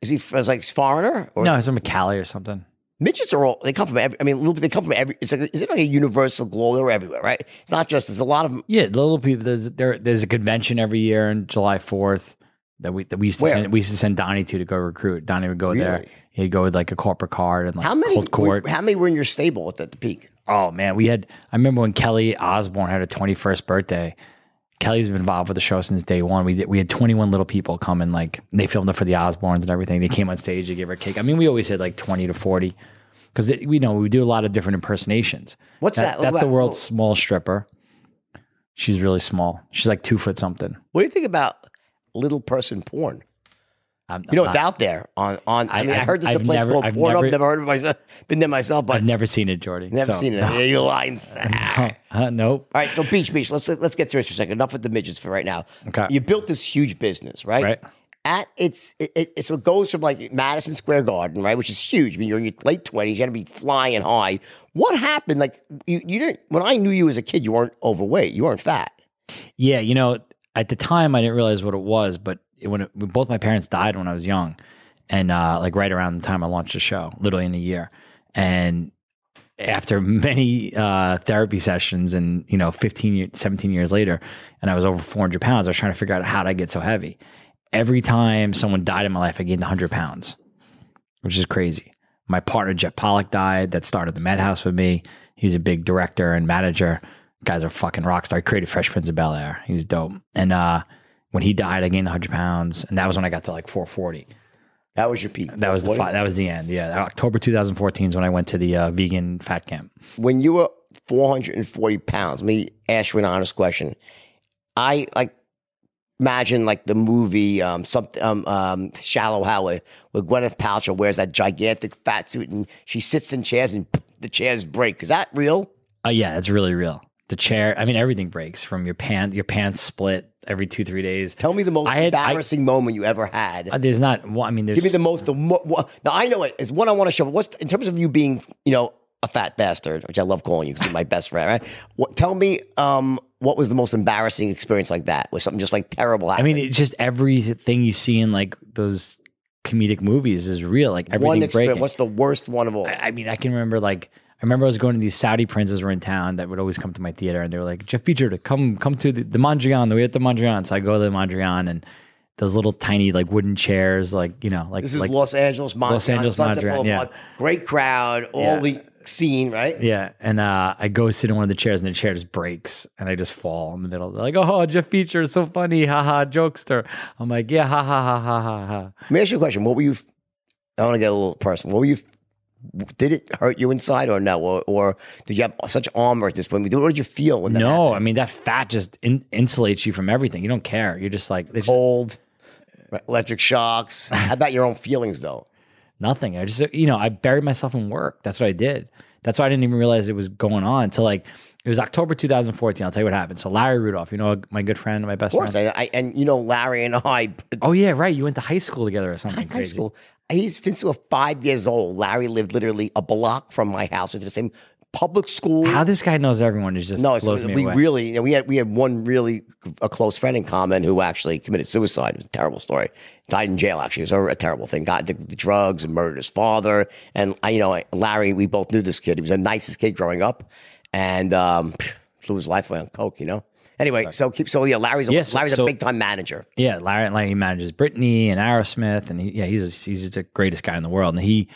[SPEAKER 2] Is he is like foreigner or
[SPEAKER 1] No, he's from Cali or something.
[SPEAKER 2] Midgets are all they come from every. I mean, little, they come from every. It's like is it like a universal globe? They're everywhere, right? It's not just. There's a lot of them.
[SPEAKER 1] Yeah, little people. There's there, there's a convention every year on July Fourth that we that we used to
[SPEAKER 2] Where?
[SPEAKER 1] send. We used to send Donnie to to go recruit. Donnie would go there. He'd go with like a corporate card and like
[SPEAKER 2] How many?
[SPEAKER 1] cold court.
[SPEAKER 2] Were, how many were in your stable at the, the peak?
[SPEAKER 1] Oh man, we had. I remember when Kelly Osbourne had her twenty first birthday. Kelly's been involved with the show since day one. We did, we had twenty one little people come and like they filmed it for the Osbournes and everything. They came on stage, they gave her a cake. I mean, we always had like twenty to forty because we know we do a lot of different impersonations.
[SPEAKER 2] What's that?
[SPEAKER 1] That's the
[SPEAKER 2] What-
[SPEAKER 1] world's small stripper. She's really small. She's like two foot something.
[SPEAKER 2] What do you think about little person porn?
[SPEAKER 1] I'm,
[SPEAKER 2] You know,
[SPEAKER 1] I'm
[SPEAKER 2] it's
[SPEAKER 1] not-
[SPEAKER 2] out there. On on. I,
[SPEAKER 1] I-
[SPEAKER 2] mean, I
[SPEAKER 1] I've-
[SPEAKER 2] heard there's a place
[SPEAKER 1] never-
[SPEAKER 2] called
[SPEAKER 1] I've
[SPEAKER 2] Pornhub.
[SPEAKER 1] never-
[SPEAKER 2] Never heard of it myself. Been there myself, but
[SPEAKER 1] I've never seen it, Jordy.
[SPEAKER 2] never
[SPEAKER 1] So,
[SPEAKER 2] seen it.
[SPEAKER 1] no.
[SPEAKER 2] Yeah, you lying sack.
[SPEAKER 1] Uh, nope.
[SPEAKER 2] All right, so beach, beach. Let's let's get serious for a second. Enough with the midgets for right now.
[SPEAKER 1] Okay.
[SPEAKER 2] You built this huge business, right?
[SPEAKER 1] Right.
[SPEAKER 2] At its, it, it, so it goes from like Madison Square Garden, right, which is huge. I mean, you're in your late twenties, you're gonna be flying high. What happened? Like you, you didn't. When I knew you as a kid, you weren't overweight. You weren't fat.
[SPEAKER 1] Yeah, you know, at the time I didn't realize what it was, but when, it, when both my parents died when I was young, and uh, like right around the time I launched the show, literally in a year, and after many uh, therapy sessions and you know 15 years 17 years later and i was over 400 pounds i was trying to figure out how did i get so heavy every time someone died in my life i gained 100 pounds which is crazy my partner jeff pollack died that started the Madhouse with me He was a big director and manager. Guy's are fucking rock star. He created Fresh Prince of Bel Air. He's dope. And uh, when he died, I gained 100 pounds, and that was when I got to like 440.
[SPEAKER 2] That was your peak.
[SPEAKER 1] That was the that was the end. Yeah, October 2014 is when I went to the uh, vegan fat camp.
[SPEAKER 2] when you were 440 pounds, let me ask you an honest question. I like imagine like the movie um something um, um Shallow Howard where Gwyneth Paltrow wears that gigantic fat suit and she sits in chairs and the chairs break. Is that real?
[SPEAKER 1] Uh, yeah, it's really real. The chair, I mean, everything breaks from your pants. Your pants split every two three days.
[SPEAKER 2] Tell me the most
[SPEAKER 1] I had- I-
[SPEAKER 2] embarrassing moment you ever had.
[SPEAKER 1] Uh, there's not. Well, I mean, there's.
[SPEAKER 2] Give me the most. The mo- now I know. It's one I want to show. But what's in terms of you being, you know, a fat bastard, which I love calling you because you're my best friend. Right? What, tell me, um, what was the most embarrassing experience like that? Was something just like terrible?
[SPEAKER 1] I mean, it's just everything you see in like those comedic movies is real. Like
[SPEAKER 2] one
[SPEAKER 1] everything
[SPEAKER 2] experience.
[SPEAKER 1] breaking.
[SPEAKER 2] What's the worst one of all?
[SPEAKER 1] I I mean, I can remember like I remember I was going to these Saudi princes were in town that would always come to my theater, and they were like, "Jeff Beacher, to come come to the, the Mondrian. We at the Mondrian." So I go to the Mondrian, and those little tiny like wooden chairs, like you know, like
[SPEAKER 2] This is
[SPEAKER 1] like
[SPEAKER 2] Los Angeles, Montreal,
[SPEAKER 1] Los Angeles,
[SPEAKER 2] Sunset
[SPEAKER 1] Montreal,
[SPEAKER 2] Boulevard. Great crowd, all
[SPEAKER 1] Yeah.
[SPEAKER 2] the scene, right?
[SPEAKER 1] yeah. And uh, I go sit in one of the chairs, and the chair just breaks, and I just fall in the middle. They're like, "Oh, Jeff Beacher, it's so funny, haha, jokester." I'm like, "Yeah, ha ha ha ha ha ha."
[SPEAKER 2] Let me ask you a question. What were you? I want to get a little personal. What were you? Did it hurt you inside or no? Or, or did you have such armor at this point? What did you feel when that
[SPEAKER 1] No,
[SPEAKER 2] happened?
[SPEAKER 1] I mean that fat just in, insulates you from everything. You don't care. You're just like it's just
[SPEAKER 2] cold, electric shocks? How about your own feelings though?
[SPEAKER 1] nothing. I just you know I buried myself in work. That's what I did. That's why I didn't even realize it was going on until like it was October 2014. I'll tell you what happened. So Larry Rudolph, you know my good friend, my best
[SPEAKER 2] Of course,
[SPEAKER 1] friend.
[SPEAKER 2] I, I, and you know Larry and I.
[SPEAKER 1] Oh yeah, right. You went to high school together or something
[SPEAKER 2] high
[SPEAKER 1] crazy.
[SPEAKER 2] school. He's since we were five years old. Larry lived literally a block from my house. Went to the same public school.
[SPEAKER 1] How this guy knows everyone is just
[SPEAKER 2] No, it's,
[SPEAKER 1] blows me
[SPEAKER 2] we
[SPEAKER 1] away.
[SPEAKER 2] really, you know, we had we had one really a close friend in common who actually committed suicide. It was a terrible story. Died in jail. Actually, it was a, a terrible thing. Got the, to drugs and murdered his father. And I, you know, Larry, we both knew this kid. He was the nicest kid growing up, and um, blew his life away on coke. You know. Anyway, so keep so yeah, Larry's a,
[SPEAKER 1] Yeah, so-
[SPEAKER 2] Larry's
[SPEAKER 1] so-
[SPEAKER 2] a big time manager.
[SPEAKER 1] Yeah, Larry, Larry he manages Britney and Aerosmith, and he, yeah, he's he's the greatest guy in the world. And he,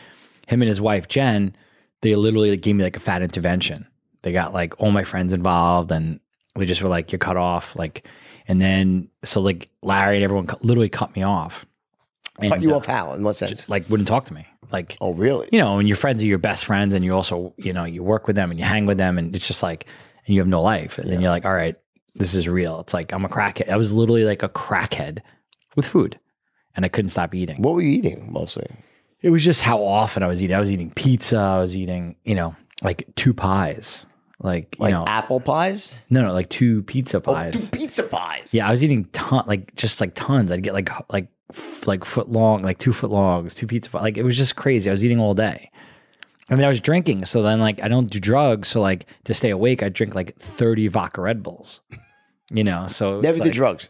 [SPEAKER 1] him and his wife Jen, they literally gave me like a fat intervention. They got like all my friends involved, and we just were like, "You're cut off." Like, and then so like Larry and everyone literally cut me off. And,
[SPEAKER 2] Cut you
[SPEAKER 1] uh,
[SPEAKER 2] off how? In what sense?
[SPEAKER 1] Like, wouldn't talk to me. Like,
[SPEAKER 2] Oh, really?
[SPEAKER 1] you know, and your friends are your best friends, and you also, you know, you work with them and you hang with them, and it's just like, and you have no life. And then you're like, all right, this is real. It's like I'm a crackhead. I was literally like a crackhead with food, and I couldn't stop eating.
[SPEAKER 2] What were you eating mostly?
[SPEAKER 1] It was just how often I was eating. I was eating pizza. I was eating, you know, like two pies, like you
[SPEAKER 2] Like
[SPEAKER 1] know,
[SPEAKER 2] apple pies?
[SPEAKER 1] no, no, like two pizza
[SPEAKER 2] Oh,
[SPEAKER 1] pies.
[SPEAKER 2] two pizza pies.
[SPEAKER 1] Yeah, I was eating ton, like just like tons. I'd get like like f- like foot long, like two foot longs, two pizza. pi- Like it was just crazy. I was eating all day. I mean, I was drinking, so then like I don't do drugs, so like to stay awake, I drink like thirty vodka Red Bulls. You know, so
[SPEAKER 2] Never did
[SPEAKER 1] like-
[SPEAKER 2] drugs.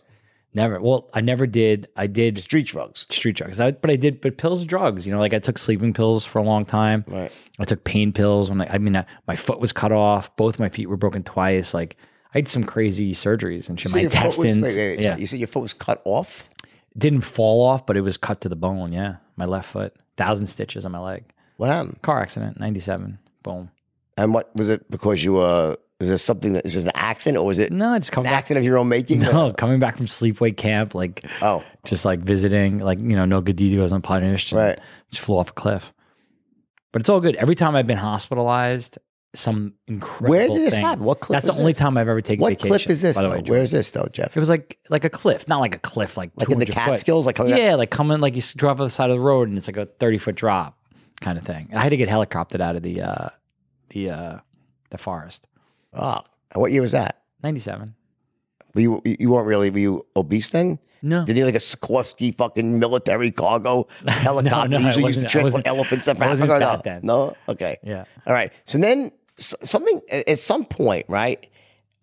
[SPEAKER 1] Never. Well, I never did. I did
[SPEAKER 2] Street drugs.
[SPEAKER 1] street drugs, I, but I did. But pills, drugs. You know, like I took sleeping pills for a long time.
[SPEAKER 2] Right.
[SPEAKER 1] I took pain pills when I, I mean, I, my foot was cut off. Both my feet were broken twice. Like I had some crazy surgeries and shit. My
[SPEAKER 2] your foot was-
[SPEAKER 1] intestines.
[SPEAKER 2] wait, wait,
[SPEAKER 1] yeah.
[SPEAKER 2] You said your foot was cut off?
[SPEAKER 1] It didn't fall off, but it was cut to the bone. Yeah, my left foot, thousand stitches on my leg.
[SPEAKER 2] What happened?
[SPEAKER 1] Car accident, ninety seven. Boom.
[SPEAKER 2] And what was it? Because you uh, was this something that is this an accident or was it
[SPEAKER 1] No, I just
[SPEAKER 2] an
[SPEAKER 1] coming back.
[SPEAKER 2] accident of your own making?
[SPEAKER 1] No, coming back from sleepaway camp, like
[SPEAKER 2] Oh,
[SPEAKER 1] just like visiting, like you know, no good deed goes unpunished. and
[SPEAKER 2] Right.
[SPEAKER 1] Just flew off a cliff. But it's all good. Every time I've been hospitalized, some incredible.
[SPEAKER 2] Where did this
[SPEAKER 1] thing-
[SPEAKER 2] happen? What cliff
[SPEAKER 1] That's the only time I've ever taken
[SPEAKER 2] what
[SPEAKER 1] vacation.
[SPEAKER 2] cliff is this?
[SPEAKER 1] By the
[SPEAKER 2] though?
[SPEAKER 1] way,
[SPEAKER 2] Where is this though, Jeff?
[SPEAKER 1] It was like like a cliff, not like a cliff, like
[SPEAKER 2] Like in the
[SPEAKER 1] 200 foot.
[SPEAKER 2] Catskills, like up-
[SPEAKER 1] yeah, like coming like you drop off the side of the road and it's like a thirty foot drop kind of thing. And I had to get helicoptered out of the uh the uh the forest.
[SPEAKER 2] Oh, what year was that?
[SPEAKER 1] Ninety seven.
[SPEAKER 2] Were you you weren't really were you obese then?
[SPEAKER 1] No.
[SPEAKER 2] Did you need like a Sikorsky fucking military cargo helicopter?
[SPEAKER 1] no, I
[SPEAKER 2] usually used to transport elephants
[SPEAKER 1] wasn't
[SPEAKER 2] Africa. no?
[SPEAKER 1] then.
[SPEAKER 2] no, okay,
[SPEAKER 1] Yeah.
[SPEAKER 2] all right. So then something at some point, right?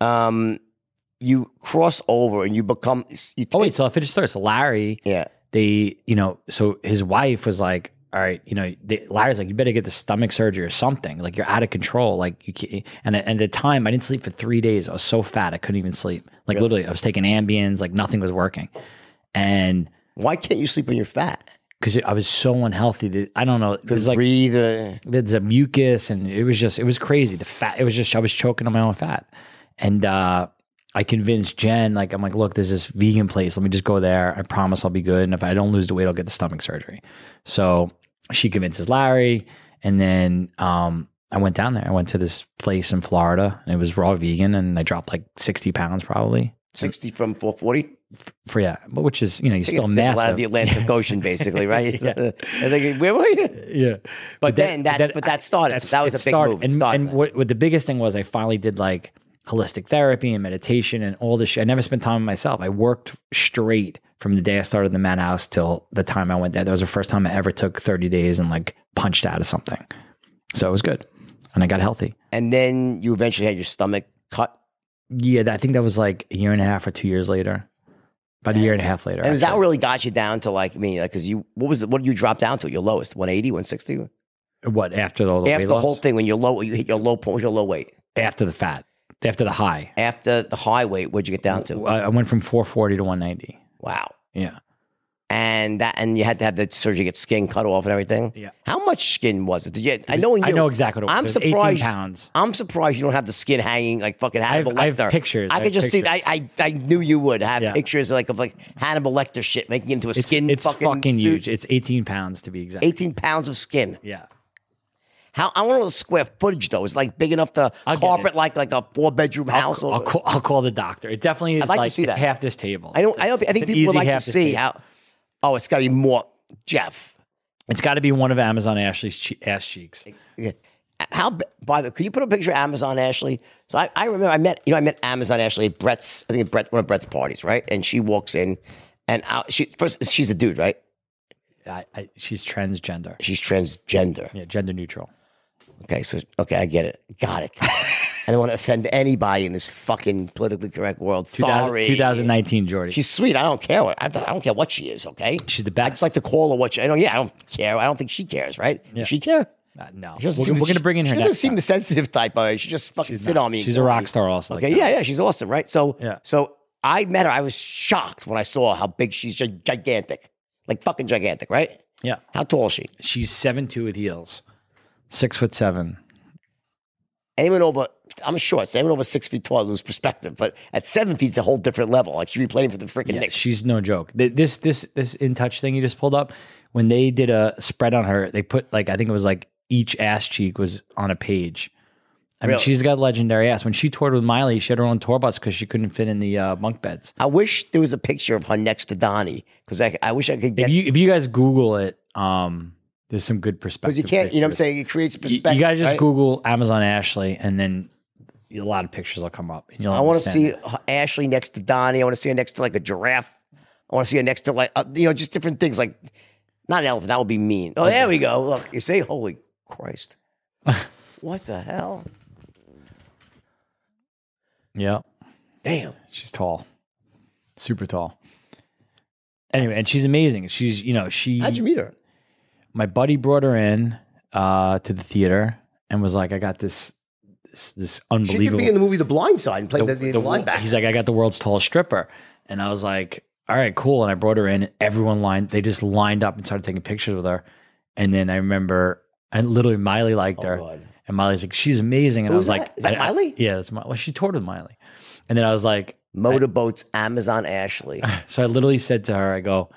[SPEAKER 2] Um, you cross over and you become. You
[SPEAKER 1] Oh wait, so I finished. So Larry,
[SPEAKER 2] yeah.
[SPEAKER 1] they, you know, so his wife was like, "All right, you know, they, Larry's like, you better get the stomach surgery or something. Like you're out of control. Like you can't." And, at- and at the time, I didn't sleep for three days. I was so fat, I couldn't even sleep. Like literally, I was taking Ambiens. Like nothing was working. And
[SPEAKER 2] Why can't you sleep when you're fat?
[SPEAKER 1] because I was so unhealthy. That, I don't know. There's like
[SPEAKER 2] breathe. Uh,
[SPEAKER 1] there's a mucus, and it was just it was crazy. The fat. It was just I was choking on my own fat, and uh, I convinced Jen like I'm like, look, there's this vegan place. Let me just go there. I promise I'll be good, and if I don't lose the weight, I'll get the stomach surgery. So she convinces Larry, and then um, I went down there. I went to this place in Florida, and it was raw vegan, and I dropped like 60 pounds probably.
[SPEAKER 2] 60 from 440.
[SPEAKER 1] For yeah, but which is you know you're still massive.
[SPEAKER 2] Out of the Atlantic Ocean, basically, right?
[SPEAKER 1] Yeah.
[SPEAKER 2] I think, where were you?
[SPEAKER 1] yeah,
[SPEAKER 2] But then that- but that started.
[SPEAKER 1] that's-
[SPEAKER 2] That was a big
[SPEAKER 1] started.
[SPEAKER 2] move.
[SPEAKER 1] And, and what, what the biggest thing was, I finally did like holistic therapy and meditation and all this shit. I never spent time with myself. I worked straight from the day I started the madhouse till the time I went there. That was the first time I ever took 30 days and like punched out of something. So it was good. And I got healthy.
[SPEAKER 2] And then you eventually had your stomach cut.
[SPEAKER 1] Yeah, I think that was like a year and a half or two years later. About a year and a half later.
[SPEAKER 2] And was that really got you down to like, I mean, like, because you, what was the, what did you drop down to? Your lowest, 180, 160?
[SPEAKER 1] what after the,
[SPEAKER 2] After the
[SPEAKER 1] loss?
[SPEAKER 2] whole thing, when you're low, you hit your low point, was your low weight?
[SPEAKER 1] after the fat, after the high.
[SPEAKER 2] After the high weight, what'd you get down to?
[SPEAKER 1] I I went from 440 to 190.
[SPEAKER 2] Wow.
[SPEAKER 1] Yeah.
[SPEAKER 2] And that, and you had to have the surgery, get skin cut off and everything.
[SPEAKER 1] Yeah.
[SPEAKER 2] How much skin was it? Did you? I know. You,
[SPEAKER 1] I know exactly what it was.
[SPEAKER 2] I'm
[SPEAKER 1] It was 18
[SPEAKER 2] surprised.
[SPEAKER 1] pounds.
[SPEAKER 2] I'm surprised you don't have the skin hanging like fucking Hannibal
[SPEAKER 1] I have
[SPEAKER 2] Lecter.
[SPEAKER 1] pictures.
[SPEAKER 2] I
[SPEAKER 1] I
[SPEAKER 2] could
[SPEAKER 1] have
[SPEAKER 2] just see. I. I I knew you would have
[SPEAKER 1] Yeah.
[SPEAKER 2] pictures like of like Hannibal Lecter shit making into a
[SPEAKER 1] It's,
[SPEAKER 2] skin.
[SPEAKER 1] it's
[SPEAKER 2] fucking,
[SPEAKER 1] huge. It's 18 pounds to be exact.
[SPEAKER 2] 18 pounds of skin.
[SPEAKER 1] Yeah.
[SPEAKER 2] How I want to know the square footage though. Is like big enough to
[SPEAKER 1] I'll
[SPEAKER 2] carpet like like a four bedroom house.
[SPEAKER 1] I'll,
[SPEAKER 2] or-
[SPEAKER 1] I'll, call, I'll call the doctor. It definitely is
[SPEAKER 2] I'd like to see
[SPEAKER 1] it's
[SPEAKER 2] that.
[SPEAKER 1] half this table.
[SPEAKER 2] I don't. I don't. I think people would like to see
[SPEAKER 1] table.
[SPEAKER 2] how. Oh, it's got to be more, Jeff.
[SPEAKER 1] It's got to be one of Amazon Ashley's che- ass cheeks.
[SPEAKER 2] Yeah. How by the could you put a picture of Amazon Ashley? So I, I remember I met you know I met Amazon Ashley at Brett's I think Brett one of Brett's parties right, and she walks in, and out, she first she's a dude right,
[SPEAKER 1] I, I, she's transgender.
[SPEAKER 2] she's transgender.
[SPEAKER 1] Yeah, gender neutral.
[SPEAKER 2] Okay, so okay I get it, got it. I don't want to offend anybody in this fucking politically correct world.
[SPEAKER 1] 2000
[SPEAKER 2] Sorry,
[SPEAKER 1] 2019 Jordy.
[SPEAKER 2] She's sweet. I don't care what I, don't- I don't care what she is. Okay,
[SPEAKER 1] She's the
[SPEAKER 2] back
[SPEAKER 1] I
[SPEAKER 2] just like to call her what she. I don't. Yeah, I don't care. I don't think she cares. Right?
[SPEAKER 1] Yeah.
[SPEAKER 2] Does she care?
[SPEAKER 1] Uh, no, we're, we're gonna bring in her
[SPEAKER 2] She doesn't seem
[SPEAKER 1] time.
[SPEAKER 2] the sensitive type of. She just fucking
[SPEAKER 1] She's
[SPEAKER 2] sit
[SPEAKER 1] not.
[SPEAKER 2] on me.
[SPEAKER 1] She's a rock star also.
[SPEAKER 2] Okay,
[SPEAKER 1] like
[SPEAKER 2] yeah, yeah, she's awesome, right? So,
[SPEAKER 1] Yeah.
[SPEAKER 2] so I met her. I was shocked when I saw how big she's. gi- Gigantic, like fucking gigantic, right?
[SPEAKER 1] yeah.
[SPEAKER 2] How tall is she?
[SPEAKER 1] She's seven two with heels, six foot seven.
[SPEAKER 2] Anyone over? I'm short. So anyone over six feet tall, I lose perspective. But at seven feet, it's a whole different level. Like she'd be playing for the freaking
[SPEAKER 1] Yeah,
[SPEAKER 2] Knicks.
[SPEAKER 1] she's no joke. This this this in touch thing you just pulled up. When they did a spread on her, they put like I think it was like each ass cheek was on a page. I mean, she's got legendary ass. When she toured with Miley, she had her own tour bus because she couldn't fit in the uh, bunk beds.
[SPEAKER 2] I wish there was a picture of her next to Donnie because I, I wish I could
[SPEAKER 1] If
[SPEAKER 2] get.
[SPEAKER 1] you if you guys Google it, um, there's some good perspective.
[SPEAKER 2] Because you can't, you know what I'm saying? It creates perspective.
[SPEAKER 1] you gotta just
[SPEAKER 2] right?
[SPEAKER 1] Google Amazon Ashley, and then a lot of pictures will come up.
[SPEAKER 2] I want to see her- Ashley next to Donnie. I want to see her next to like a giraffe. I want to see her next to like, uh, you know, just different things like, not an elephant. That would be mean. Oh, there we go. Look, you say, holy Christ. what the hell?
[SPEAKER 1] Yeah,
[SPEAKER 2] Damn.
[SPEAKER 1] she's tall, super tall. Anyway, and she's amazing. She's you know she.
[SPEAKER 2] How'd you meet her?
[SPEAKER 1] My buddy brought her in uh, to the theater and was like, "I got this, this, this
[SPEAKER 2] She could be in the movie The Blind Side and play the, the,
[SPEAKER 1] the-
[SPEAKER 2] linebacker.
[SPEAKER 1] He's like, "I got the world's tallest stripper," and I was like, "All right, cool." And I brought her in. Everyone lined. They just lined up and started taking pictures with her. And then I remember, and literally Miley liked her,
[SPEAKER 2] God.
[SPEAKER 1] and Miley's like, "She's amazing." And I was like,
[SPEAKER 2] that? Is that
[SPEAKER 1] I- I-
[SPEAKER 2] Miley?
[SPEAKER 1] yeah, that's my. Well, she toured with Miley, and then I was like,
[SPEAKER 2] Motorboats, Amazon Ashley.
[SPEAKER 1] so I literally said to her, I go.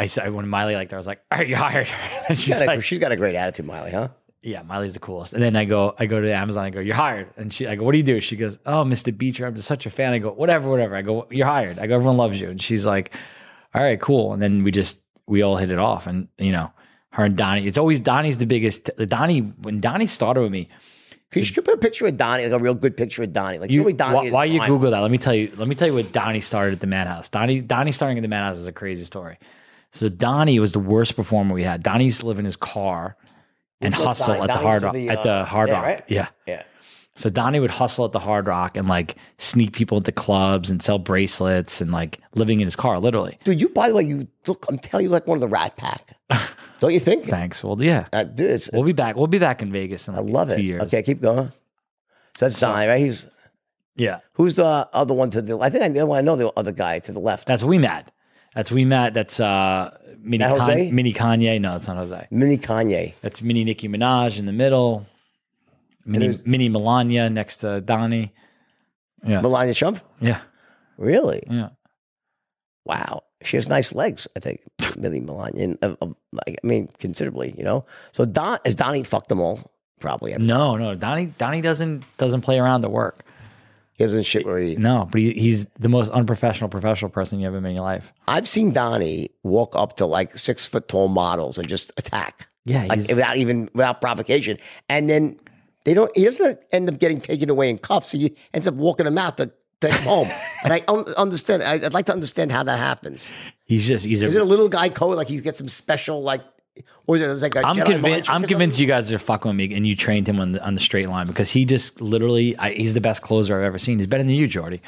[SPEAKER 1] I said when Miley liked her, I was like, "All right, you're hired." And
[SPEAKER 2] She's
[SPEAKER 1] she's
[SPEAKER 2] got, a,
[SPEAKER 1] like,
[SPEAKER 2] she's got a great attitude, Miley, huh?
[SPEAKER 1] yeah, Miley's the coolest. And then I go, I go to Amazon. I go, you're hired. And she, I go, what do you do? She goes, oh, Mr. Beacher, I'm just such a fan. I go, whatever, whatever. I go, you're hired. I go, everyone loves you. And she's like, all right, cool. And then we just, we all hit it off. And you know, her and Donnie. It's always Donnie's the biggest. Donnie when Donnie started with me.
[SPEAKER 2] Could you put a picture of Donnie, like a real good picture of Donnie? Like,
[SPEAKER 1] You,
[SPEAKER 2] Donnie.
[SPEAKER 1] why, why you. Google that? Let me tell you. Let me tell you what Donnie started at the Madhouse. Donnie Donnie starting at the Madhouse is a crazy story. So Donnie was the worst performer we had. Donnie used to live in his car and hustle at the Hard Rock.
[SPEAKER 2] the,
[SPEAKER 1] at the
[SPEAKER 2] uh,
[SPEAKER 1] Hard
[SPEAKER 2] yeah,
[SPEAKER 1] Rock.
[SPEAKER 2] right?
[SPEAKER 1] Yeah.
[SPEAKER 2] Yeah.
[SPEAKER 1] So Donnie would hustle at the Hard Rock and like sneak people into clubs and sell bracelets and like living in his car, literally.
[SPEAKER 2] Dude, you, by the way, you look, I'm telling you, like one of the Rat Pack. Don't you think?
[SPEAKER 1] Thanks. Well, yeah,
[SPEAKER 2] Uh, dude, it's,
[SPEAKER 1] we'll be back. We'll be back in Vegas in
[SPEAKER 2] I love
[SPEAKER 1] two
[SPEAKER 2] it.
[SPEAKER 1] years.
[SPEAKER 2] Okay, keep going. So that's Donnie, right? He's
[SPEAKER 1] Yeah,
[SPEAKER 2] who's the other one to the? I think I know. I know the other guy to the left.
[SPEAKER 1] that's We Mad. That's We Mad. That's uh mini
[SPEAKER 2] That
[SPEAKER 1] Con- mini Kanye. No, it's not Jose.
[SPEAKER 2] Mini Kanye.
[SPEAKER 1] That's mini Nicki Minaj in the middle. Mini
[SPEAKER 2] there's-
[SPEAKER 1] mini Melania next to Donnie. Yeah,
[SPEAKER 2] Melania Trump?
[SPEAKER 1] yeah,
[SPEAKER 2] Really?
[SPEAKER 1] yeah.
[SPEAKER 2] Wow. She has nice legs, I think. Millie Melania. And, uh, uh, I mean, considerably, you know? So Don, has Donnie fucked them all? Probably.
[SPEAKER 1] No, no. Donnie Donnie doesn't doesn't play around at work.
[SPEAKER 2] He doesn't shit where he.
[SPEAKER 1] No, but he, he's the most unprofessional professional person you ever met in your life.
[SPEAKER 2] I've seen Donnie walk up to like six foot tall models and just attack.
[SPEAKER 1] Yeah,
[SPEAKER 2] Like without even, without provocation. And then they don't, he doesn't end up getting taken away in cuffs. He ends up walking them out to take them home. and I un- understand, I- I'd like to understand how that happens.
[SPEAKER 1] He's just he's
[SPEAKER 2] Is it
[SPEAKER 1] a.
[SPEAKER 2] a little guy code? Like he gets some special, like, or is it like a
[SPEAKER 1] I'm
[SPEAKER 2] Jedi
[SPEAKER 1] convinced. I'm convinced you guys are fucking with me, and you trained him on the on the straight line because he just literally. I, he's the best closer I've ever seen. He's better than you, Jordy.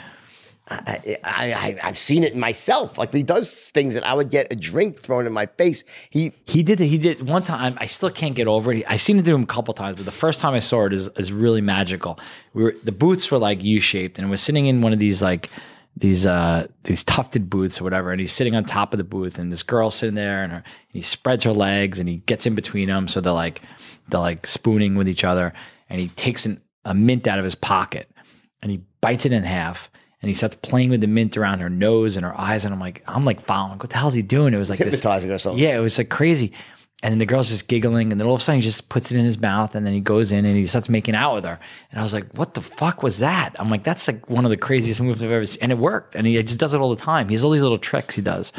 [SPEAKER 2] I, I, I, I've seen it myself. Like he does things that I would get a drink thrown in my face. He
[SPEAKER 1] He did. He did one time. I still can't get over it. I've seen it do him a couple times, but the first time I saw it is is really magical. We were the booths were like U shaped, and we're sitting in one of these like these uh these tufted booths or whatever, and he's sitting on top of the booth, and this girl's sitting there, and, her, and he spreads her legs, and he gets in between them, so they're like they're like spooning with each other, and he takes an, a mint out of his pocket, and he bites it in half. And he starts playing with the mint around her nose and her eyes, and I'm like, I'm like following. What the hell is he doing? It was like this,
[SPEAKER 2] hypnotizing or something.
[SPEAKER 1] yeah, it was like crazy. And then the girl's just giggling, and then all of a sudden he just puts it in his mouth, and then he goes in and he starts making out with her. And I was like, "What the fuck was that?" I'm like, "That's like one of the craziest moves I've ever seen," and it worked. And he just does it all the time. He has all these little tricks he does.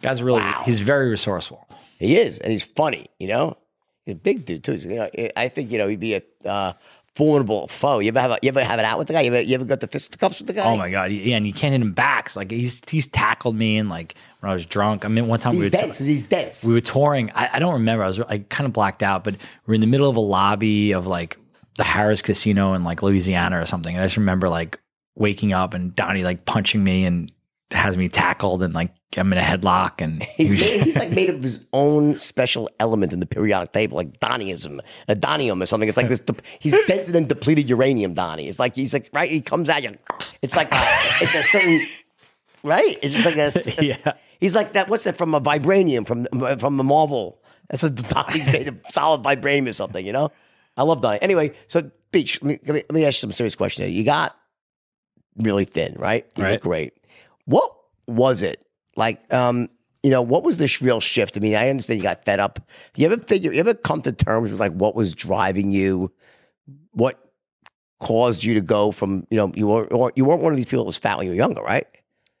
[SPEAKER 1] Guy's really, he's very resourceful.
[SPEAKER 2] He is, and he's funny. You know, he's a big dude too. You know, I think you know he'd be a uh, formidable foe. You ever have a, you ever have it out with the guy? You ever, you ever got the fisticuffs with the guy?
[SPEAKER 1] Oh my god, yeah, and you can't hit him back. It's like he's he's tackled me, and like when I was drunk. I mean, one time
[SPEAKER 2] he's
[SPEAKER 1] we were
[SPEAKER 2] dense because he's dense.
[SPEAKER 1] we were touring. I, I don't remember. I was I kind of blacked out, but we're in the middle of a lobby of like the Harrah's Casino in like Louisiana or something. And I just remember like waking up and Donnie like punching me and has me tackled and like I'm in a headlock and
[SPEAKER 2] He's, made, he's like made of his own special element in the periodic table, like Donnyism, a uh, Donium or something. It's like this. de- He's denser than depleted uranium, Donnie. It's like he's like right. He comes at you. It's like a, it's a certain right. It's just like a.
[SPEAKER 1] Yeah.
[SPEAKER 2] He's like that. What's that from a vibranium from from the Marvel? That's what Donnie's made of solid vibranium or something. You know. I love Donnie. Anyway, so Beach, let me, let me, let me ask you some serious question here. You got really thin, right? You
[SPEAKER 1] Right.
[SPEAKER 2] look great. What was it like? Um, you know, what was the sh- real shift? I mean, I understand you got fed up. Do you ever figure? You ever come to terms with like what was driving you? What caused you to go from you know you were you weren't one of these people that was fat when you were younger, right?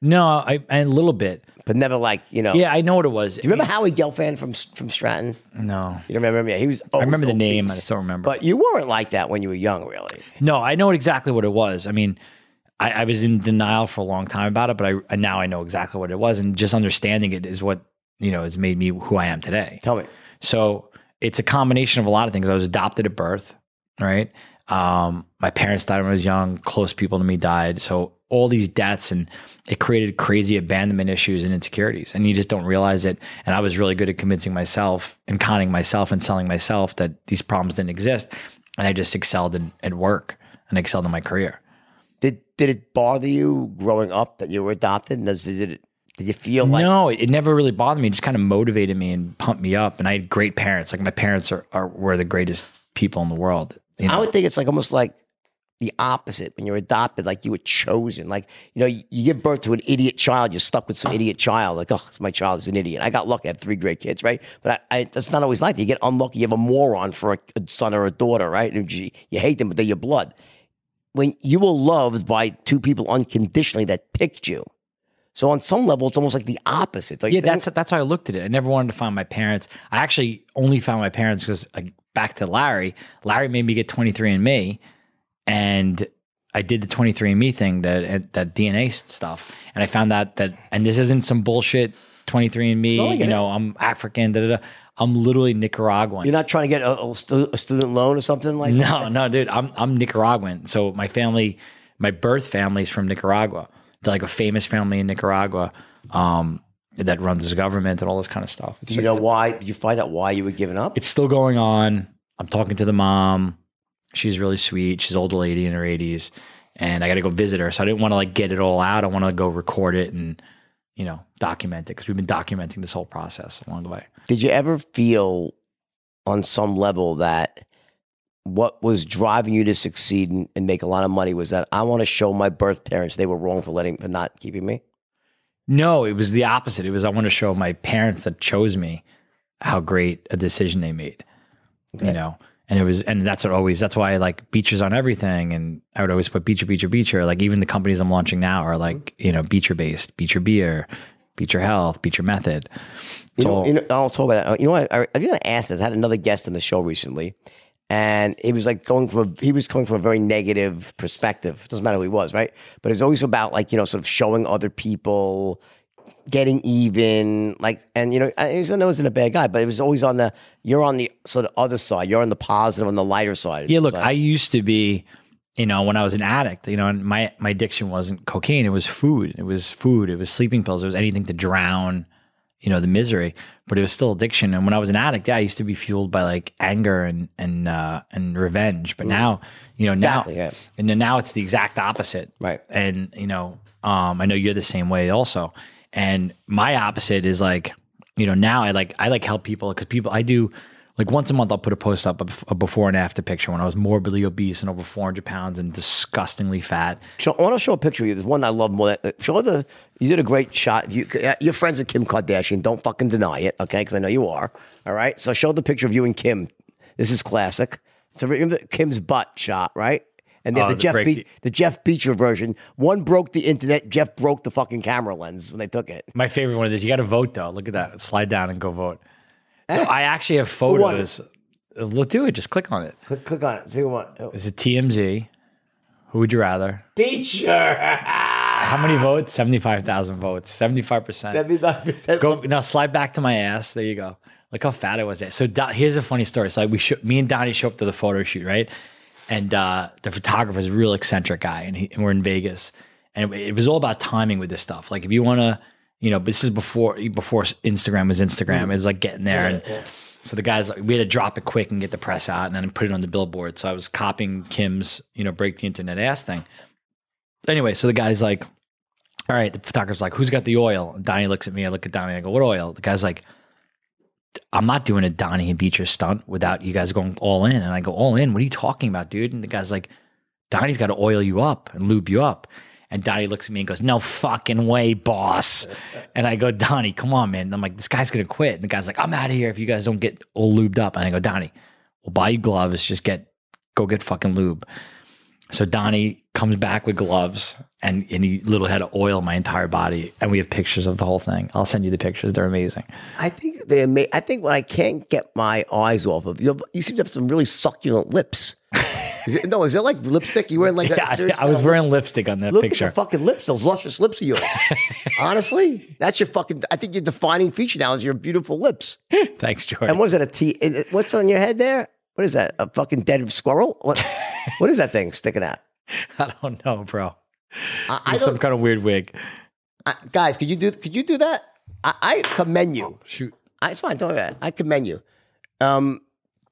[SPEAKER 1] no, I, I a little bit.
[SPEAKER 2] But never like you know.
[SPEAKER 1] Yeah, I know what it was.
[SPEAKER 2] Do you remember Howie Gelfand from from Stratton?
[SPEAKER 1] No,
[SPEAKER 2] You don't remember? Yeah, he was.
[SPEAKER 1] I remember the
[SPEAKER 2] always
[SPEAKER 1] name. I
[SPEAKER 2] obese.
[SPEAKER 1] just don't remember.
[SPEAKER 2] But you weren't like that when you were young, really.
[SPEAKER 1] No, I know exactly what it was. I mean, I, I was in denial for a long time about it, but I and now I know exactly what it was, and just understanding it is what you know has made me who I am today.
[SPEAKER 2] Tell me.
[SPEAKER 1] So it's a combination of a lot of things. I was adopted at birth, right? Um, my parents died when I was young. Close people to me died. So all these deaths and it created crazy abandonment issues and insecurities, and you just don't realize it. And I was really good at convincing myself and conning myself and selling myself that these problems didn't exist, and I just excelled in, at work and excelled in my career.
[SPEAKER 2] Did it bother you growing up that you were adopted? Does did it? Did you feel like
[SPEAKER 1] no, it, never really bothered me. It just kind of motivated me and pumped me up. And I had great parents. Like my parents are, are were the greatest people in the world. You know?
[SPEAKER 2] I would think it's like almost like the opposite when you're adopted, like you were chosen. Like, you know, you, you give birth to an idiot child, you're stuck with some idiot child. Like, oh, my child is an idiot. I got lucky. I had three great kids, right? But I, I, that's not always like that. You get unlucky. You have a moron for a, a son or a daughter, right? And you, you hate them, but they're your blood. When you were loved by two people unconditionally that picked you. So on some level, it's almost like the opposite.
[SPEAKER 1] yeah,
[SPEAKER 2] think?
[SPEAKER 1] that's that's how I looked at it. I never wanted to find my parents. I actually only found my parents because like, back to Larry. Larry made me get 23andMe, and I did the 23andMe thing, that that DNA stuff, and I found out that and this isn't some bullshit 23andMe.
[SPEAKER 2] No, I get
[SPEAKER 1] you
[SPEAKER 2] it.
[SPEAKER 1] know, I'm African. Da, da, da. I'm literally Nicaraguan.
[SPEAKER 2] You're not trying to get a, a stu- a student loan or something like that?
[SPEAKER 1] No, no, dude. I'm I'm Nicaraguan. So my family, my birth family is from Nicaragua. They're like a famous family in Nicaragua um, that runs the government and all this kind of stuff.
[SPEAKER 2] Do you know why? Did you find out why you were giving up?
[SPEAKER 1] It's still going on. I'm talking to the mom. She's really sweet. She's an older lady in her 80s, and I got to go visit her. So I didn't want to like get it all out. I want to go record it and you know, document it because we've been documenting this whole process along the way.
[SPEAKER 2] Did you ever feel on some level that what was driving you to succeed and, and make a lot of money was that I want to show my birth parents they were wrong for letting for not keeping me?
[SPEAKER 1] No, it was the opposite. It was I want to show my parents that chose me how great a decision they made. You know, and it was, and that's what always. That's why I like Beacher's on everything, and I would always put beacher, beacher, beacher. Like even the companies I'm launching now are like mm-hmm. you know beacher based, beacher beer, beacher health, beacher method.
[SPEAKER 2] You know, you know, I'll talk about that. Uh, you know what? I, I'm going to ask this. I had another guest on the show recently, and it was like going from a, he was coming from a very negative perspective. Doesn't matter who he was, right? But it's always about like you know, sort of showing other people, getting even, like, and you know, I I know wasn't a bad guy, but it was always on the you're on the sort of other side. You're on the positive, on the lighter side.
[SPEAKER 1] Yeah, look,
[SPEAKER 2] Like,
[SPEAKER 1] I used to be, you know, when I was an addict, you know, and my my addiction wasn't cocaine, it was food. It was food, it was sleeping pills, it was anything to drown, you know, the misery, but it was still addiction. And when I was an addict, yeah, I used to be fueled by like anger and and uh and revenge. But now, you know,
[SPEAKER 2] Exactly,
[SPEAKER 1] now
[SPEAKER 2] yeah.
[SPEAKER 1] and then now it's the exact opposite.
[SPEAKER 2] Right.
[SPEAKER 1] And, you know, um I know you're the same way also. And my opposite is like, you know, now I like I like help people because people I do like once a month I'll put a post up a before and after picture when I was morbidly obese and over 400 pounds and disgustingly fat.
[SPEAKER 2] Show, I want to show a picture of you. There's one I love more. Than, show the. You did a great shot. You, uh, you're friends with Kim Kardashian. Don't fucking deny it, okay? Because I know you are. All right. So show the picture of you and Kim. This is classic. So remember Kim's butt shot, right? And then
[SPEAKER 1] Oh,
[SPEAKER 2] the Jeff Be-
[SPEAKER 1] the-
[SPEAKER 2] the Jeff Beacher version. One broke the internet. Jeff broke the fucking camera lens when they took it.
[SPEAKER 1] My favorite one of is you got to vote though. Look at that. Slide down and go vote. So eh? I actually have photos. Uh, look, do it. Just click on it.
[SPEAKER 2] Click, click on it. See what. Oh.
[SPEAKER 1] Is it TMZ? Who would you rather?
[SPEAKER 2] Beacher.
[SPEAKER 1] How many votes? 75,000 votes. 75%.
[SPEAKER 2] That'd be nine percent.
[SPEAKER 1] Go now. Slide back to my ass. There you go. Look how fat I was. There. So Don, here's a funny story. So like we sh- me and Donnie show up to the photo shoot, right? And uh, the is a real eccentric guy, and, he, and we're in Vegas, and it, it was all about timing with this stuff. Like if you want to, you know, this is before before Instagram was Instagram. It was like getting there, and so the guys like we had to drop it quick and get the press out, and then put it on the billboard. So I was copying Kim's, you know, break the internet ass thing. Anyway, so the guy's like, all right, the photographer's like, who's got the oil? And Donnie looks at me. I look at Donnie. I go, what oil? The guy's like, I'm not doing a Donnie and Beacher stunt without you guys going all in. And I go, all in? What are you talking about, dude? And the guy's like, Donnie's got to oil you up and lube you up. And Donnie looks at me and goes, no fucking way, boss. And I go, Donnie, come on, man. And I'm like, this guy's going to quit. And the guy's like, I'm out of here if you guys don't get all lubed up. And I go, Donnie, we'll buy you gloves. Just get, go get fucking lube. So Donnie comes back with gloves and, and he literally had to oil my entire body. And we have pictures of the whole thing. I'll send you the pictures. They're amazing.
[SPEAKER 2] I think they. Ama- I think what I can't get my eyes off of you. You seem to have some really succulent lips. Is it, no, is it like lipstick? You were wearing like
[SPEAKER 1] Yeah,
[SPEAKER 2] that?
[SPEAKER 1] I, I was wearing
[SPEAKER 2] lips?
[SPEAKER 1] lipstick on that
[SPEAKER 2] Look
[SPEAKER 1] picture.
[SPEAKER 2] at the fucking lips, those luscious lips of yours. Honestly, that's your fucking. I think your defining feature now is your beautiful lips.
[SPEAKER 1] Thanks, George.
[SPEAKER 2] And what is that? A T? What's on your head there? What is that? A fucking dead squirrel? What? what is that thing sticking out?
[SPEAKER 1] I don't know, bro.
[SPEAKER 2] I, I
[SPEAKER 1] some kind of weird wig.
[SPEAKER 2] I, guys, could you do? Could you do that? I, I commend you.
[SPEAKER 1] Shoot.
[SPEAKER 2] I, it's fine. Don't worry about it. I commend you. Um,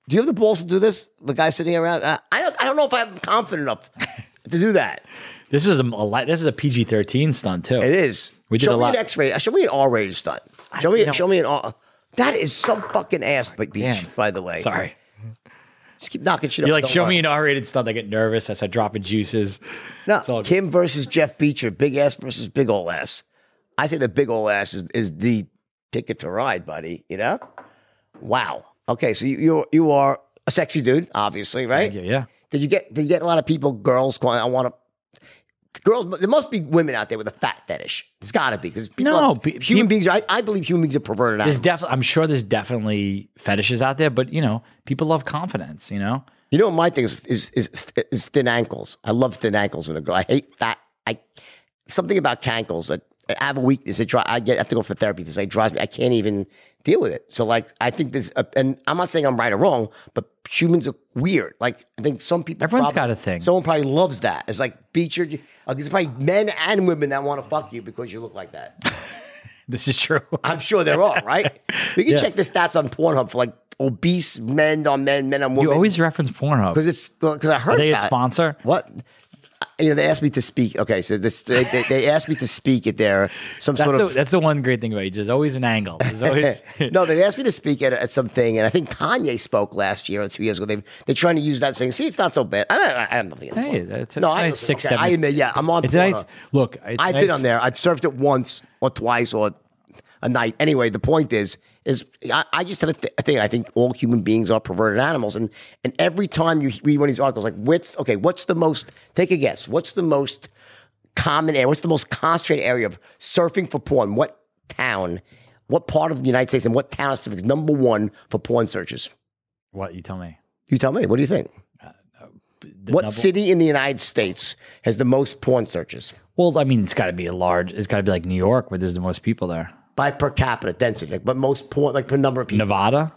[SPEAKER 2] do you have the balls to do this? The guy sitting around. Uh, I don't. I don't know if I'm confident enough to do that.
[SPEAKER 1] This is a, a this is a PG thirteen stunt too.
[SPEAKER 2] It is.
[SPEAKER 1] We did
[SPEAKER 2] show
[SPEAKER 1] a
[SPEAKER 2] me
[SPEAKER 1] lot.
[SPEAKER 2] an X-rated. Show me an R-rated stunt. Show me. show me an R. That is some fucking ass beach,
[SPEAKER 1] Damn.
[SPEAKER 2] by the way.
[SPEAKER 1] Sorry.
[SPEAKER 2] Just keep knocking shit
[SPEAKER 1] You're
[SPEAKER 2] up.
[SPEAKER 1] like,
[SPEAKER 2] Don't
[SPEAKER 1] show
[SPEAKER 2] worry.
[SPEAKER 1] me an R rated stunt. I get nervous. I start dropping juices.
[SPEAKER 2] No,
[SPEAKER 1] It's all good.
[SPEAKER 2] Kim versus Jeff Beacher, big ass versus big ol' ass. I say the big ol' ass is, is the ticket to ride, buddy. You know? Wow. Okay, so you you you are a sexy dude, obviously, right?
[SPEAKER 1] Yeah, yeah.
[SPEAKER 2] Did you get did you get a lot of people, girls going? I want to. Girls, there must be women out there with a fat fetish. There's got to be because
[SPEAKER 1] No,
[SPEAKER 2] are, human
[SPEAKER 1] peop-
[SPEAKER 2] beings. Are, I, I, believe human beings are perverted.
[SPEAKER 1] There's definitely, I'm sure there's definitely fetishes out there, but you know, people love confidence. You know.
[SPEAKER 2] You know what my thing is, is is is thin ankles. I love thin ankles in a girl. I hate fat. I something about cankles that I have a weakness. It dri- I get I have to go for therapy because it drives me. I can't even deal with it. So like I think this, uh, and I'm not saying I'm right or wrong, but humans are weird. Like I think some people.
[SPEAKER 1] Everyone's
[SPEAKER 2] probably-
[SPEAKER 1] got a thing.
[SPEAKER 2] Someone probably loves that. It's like beat your. Uh, there's probably men and women that want to fuck you because you look like that.
[SPEAKER 1] This is true.
[SPEAKER 2] I'm sure there are, right? We can
[SPEAKER 1] Yeah.
[SPEAKER 2] check the stats on Pornhub for like obese men on men, men on women.
[SPEAKER 1] You always reference Pornhub.
[SPEAKER 2] because it's because I heard
[SPEAKER 1] Are they a
[SPEAKER 2] about it.
[SPEAKER 1] sponsor?
[SPEAKER 2] What? You know, they asked me to speak. Okay, so this, they, they, they asked me to speak at their some
[SPEAKER 1] That's,
[SPEAKER 2] sort
[SPEAKER 1] the,
[SPEAKER 2] of.
[SPEAKER 1] that's the one great thing about you. There's always an angle. There's always.
[SPEAKER 2] no, they asked me to speak at, at something, and I think Kanye spoke last year or two years ago. They they're trying to use that saying, "See, it's not so bad." I don't. I have nothing. against
[SPEAKER 1] Hey, that's a
[SPEAKER 2] no, I
[SPEAKER 1] nice six, seven-
[SPEAKER 2] I admit, yeah, I'm on.
[SPEAKER 1] It's nice. Look, it's
[SPEAKER 2] I've
[SPEAKER 1] nice-
[SPEAKER 2] been on there. I've surfed it once or twice or a night. Anyway, the point is, is I, I just have a, th- a thing. I think all human beings are perverted animals, and and every time you read one of these articles, like what's okay, what's the most? Take a guess. What's the most common area? What's the most concentrated area of surfing for porn? What town? What part of the United States and what town is number one for porn searches?
[SPEAKER 1] What you tell me?
[SPEAKER 2] You tell me. What do you think?
[SPEAKER 1] Uh, uh, the
[SPEAKER 2] What
[SPEAKER 1] number-
[SPEAKER 2] city in the United States has the most porn searches
[SPEAKER 1] Well, I mean, it's got to be a large. It's got to be like New York, where there's the most people there.
[SPEAKER 2] By per capita density? Like, but most porn, like per number of people.
[SPEAKER 1] Nevada,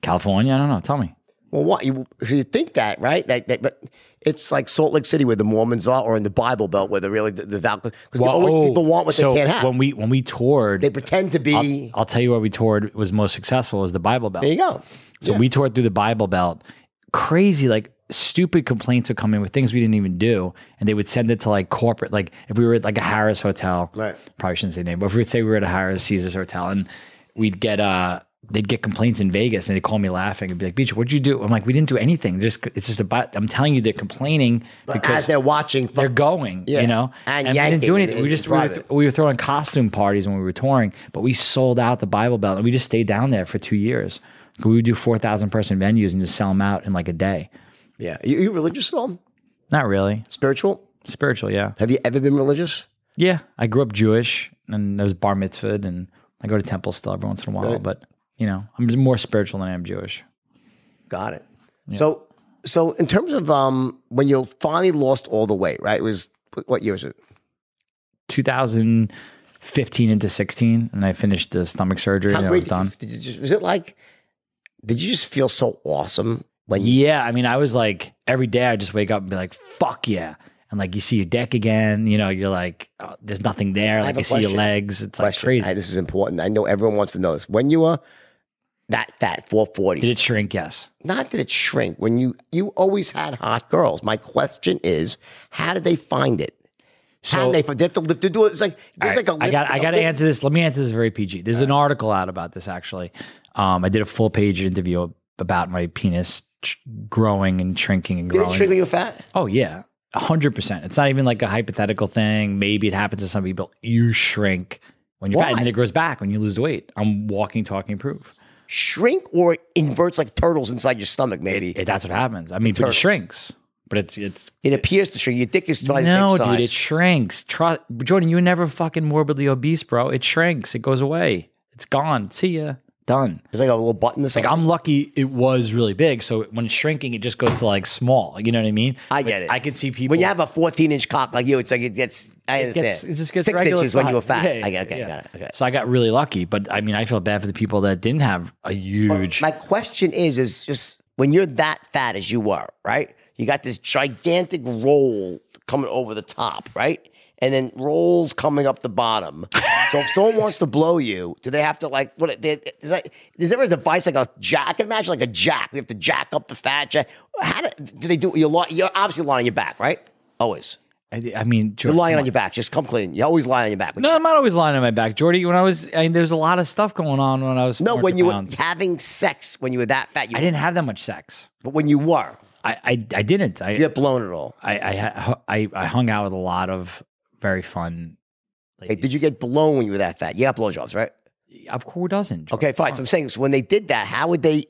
[SPEAKER 1] California. I don't know. Tell me.
[SPEAKER 2] Well, what you so you think that right? That, that but it's like Salt Lake City where the Mormons are, or in the Bible Belt where the really the, the because
[SPEAKER 1] Well,
[SPEAKER 2] always
[SPEAKER 1] oh,
[SPEAKER 2] people want what
[SPEAKER 1] so
[SPEAKER 2] they can't have.
[SPEAKER 1] When we when we toured,
[SPEAKER 2] they pretend to be.
[SPEAKER 1] I'll tell you where we toured was most successful was the Bible Belt.
[SPEAKER 2] there you go.
[SPEAKER 1] So we toured through the Bible Belt. Crazy, like stupid complaints would come in with things we didn't even do, and they would send it to like corporate. Like if we were at like a Harrah's hotel,
[SPEAKER 2] Right.
[SPEAKER 1] Probably shouldn't say name, but if we would say we were at a Harrah's Caesars hotel, and we'd get uh they'd get complaints in Vegas, and they'd call me laughing and be like, "Beach, what'd you do?" I'm like, "We didn't do anything. Just it's just about. I'm telling you, they're complaining
[SPEAKER 2] As
[SPEAKER 1] because
[SPEAKER 2] they're watching,
[SPEAKER 1] they're going,
[SPEAKER 2] Yeah.
[SPEAKER 1] you know,
[SPEAKER 2] And
[SPEAKER 1] we didn't do anything. we just we were,
[SPEAKER 2] driving.
[SPEAKER 1] we were throwing costume parties when we were touring, but we sold out the Bible Belt and we just stayed down there for two years. We would do four thousand person venues and just sell them out in like a day.
[SPEAKER 2] Yeah. You, you religious at all?
[SPEAKER 1] Not really
[SPEAKER 2] Spiritual?
[SPEAKER 1] spiritual, yeah,
[SPEAKER 2] Have you ever been religious?
[SPEAKER 1] yeah. I grew up Jewish and I was bar mitzvahed, and I go to temple still every once in a while,
[SPEAKER 2] Right.
[SPEAKER 1] but you know, I'm more spiritual than I am Jewish.
[SPEAKER 2] Got it. So, so in terms of um, when you finally lost all the weight, right? It was what year was it?
[SPEAKER 1] 2015 into 16, and I finished the stomach surgery and I was done.
[SPEAKER 2] you, did you just, was it like? Did you just feel so awesome you?
[SPEAKER 1] Yeah, I mean, I was like every day I just wake up and be like, "Fuck yeah!" And like you see your deck again, you know, you're like, oh, "There's nothing there." Like you see your legs, it's like crazy.
[SPEAKER 2] Hey, this is important. I know everyone wants to know this. When you were that fat, four forty,
[SPEAKER 1] Did it shrink? Yes.
[SPEAKER 2] not that it shrink. When you you always had hot girls. My question is, how did they find it? how
[SPEAKER 1] So-
[SPEAKER 2] did they? They have to lift to do it. It's like there's like a.
[SPEAKER 1] I got I got to answer this. Let me answer this very PG. There's an article out about this actually. Um, I did a full page interview about my penis ch- growing and shrinking and
[SPEAKER 2] Did it
[SPEAKER 1] growing.
[SPEAKER 2] shrink when you were fat?
[SPEAKER 1] Oh yeah, hundred percent. It's not even like a hypothetical thing. Maybe it happens to some people. You shrink when you're fat, and then it grows back when you lose weight. I'm walking, talking proof.
[SPEAKER 2] Shrink or it inverts like turtles inside your stomach? Maybe
[SPEAKER 1] It- that's what happens. I mean, but it shrinks. But it's it's
[SPEAKER 2] it appears to shrink. Your dick is twice
[SPEAKER 1] no, dude. It shrinks. Tru- Jordan, you were never fucking morbidly obese, bro. It shrinks. It goes away. It's gone. See ya. Done.
[SPEAKER 2] There's like a little button. Or
[SPEAKER 1] Like. I'm lucky. It was really big. So when it's shrinking, it just goes to like small. You know what I mean?
[SPEAKER 2] I
[SPEAKER 1] But
[SPEAKER 2] get it.
[SPEAKER 1] I could see people
[SPEAKER 2] when you have a 14 inch cock like you, it's like it gets. I
[SPEAKER 1] it
[SPEAKER 2] understand.
[SPEAKER 1] gets it just gets
[SPEAKER 2] six inches when you were fat.
[SPEAKER 1] Yeah,
[SPEAKER 2] I get, okay,
[SPEAKER 1] yeah.
[SPEAKER 2] got it. Okay.
[SPEAKER 1] So I got really lucky. But I mean, I feel bad for the people that didn't have a huge.
[SPEAKER 2] My question is, is just when you're that fat as you were, right? You got this gigantic roll coming over the top, right? And then rolls coming up the bottom. so if someone wants to blow you, do they have to like what? They, is, that, is there a device like a jack? I can imagine like a jack. We have to jack up the fat. Jack. How do, do they do? You're, li- you're obviously lying on your back, right? Always.
[SPEAKER 1] I, I mean,
[SPEAKER 2] You're lying on your back. Just come clean. You always lie on your back.
[SPEAKER 1] No, I'm not always lying on my back, Jordy. When I was, I mean, there's a lot of stuff going on when I was.
[SPEAKER 2] No, when you were having sex, when you were that fat, you
[SPEAKER 1] I didn't have that much sex.
[SPEAKER 2] But when you were,
[SPEAKER 1] I, I, I didn't. I,
[SPEAKER 2] you get blown at all.
[SPEAKER 1] I, I, I, I hung out with a lot of very fun.
[SPEAKER 2] Hey, did you get blown when you were that fat? You got blowjobs, right?
[SPEAKER 1] Of course, doesn't.
[SPEAKER 2] Okay, fine. So I'm saying, so when they did that, how would they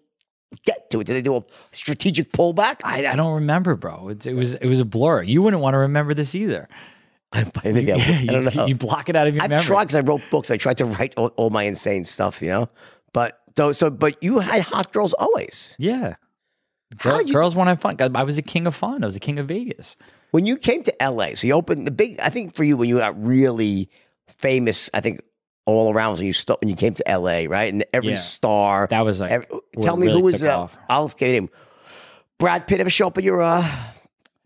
[SPEAKER 2] get to it? Did they do a strategic pullback?
[SPEAKER 1] I, I don't remember, bro. It's, it was, it was a blur. You wouldn't want to remember this either.
[SPEAKER 2] Maybe I. I don't know.
[SPEAKER 1] you block it out of your
[SPEAKER 2] I've
[SPEAKER 1] memory.
[SPEAKER 2] tried because I wrote books. I tried to write all, all my insane stuff, you know. But so, so, but you had hot girls always.
[SPEAKER 1] Yeah. Girl, girls want to have fun. I was a king of fun. I was a king of Vegas.
[SPEAKER 2] When you came to LA, so you opened the big. I think for you, when you got really famous, I think all around was when you st- when you came to LA, right? And every
[SPEAKER 1] Yeah.
[SPEAKER 2] star.
[SPEAKER 1] That was like
[SPEAKER 2] every- tell me
[SPEAKER 1] really
[SPEAKER 2] who was. Uh,
[SPEAKER 1] off.
[SPEAKER 2] I'll get him. Brad Pitt ever show up at your uh,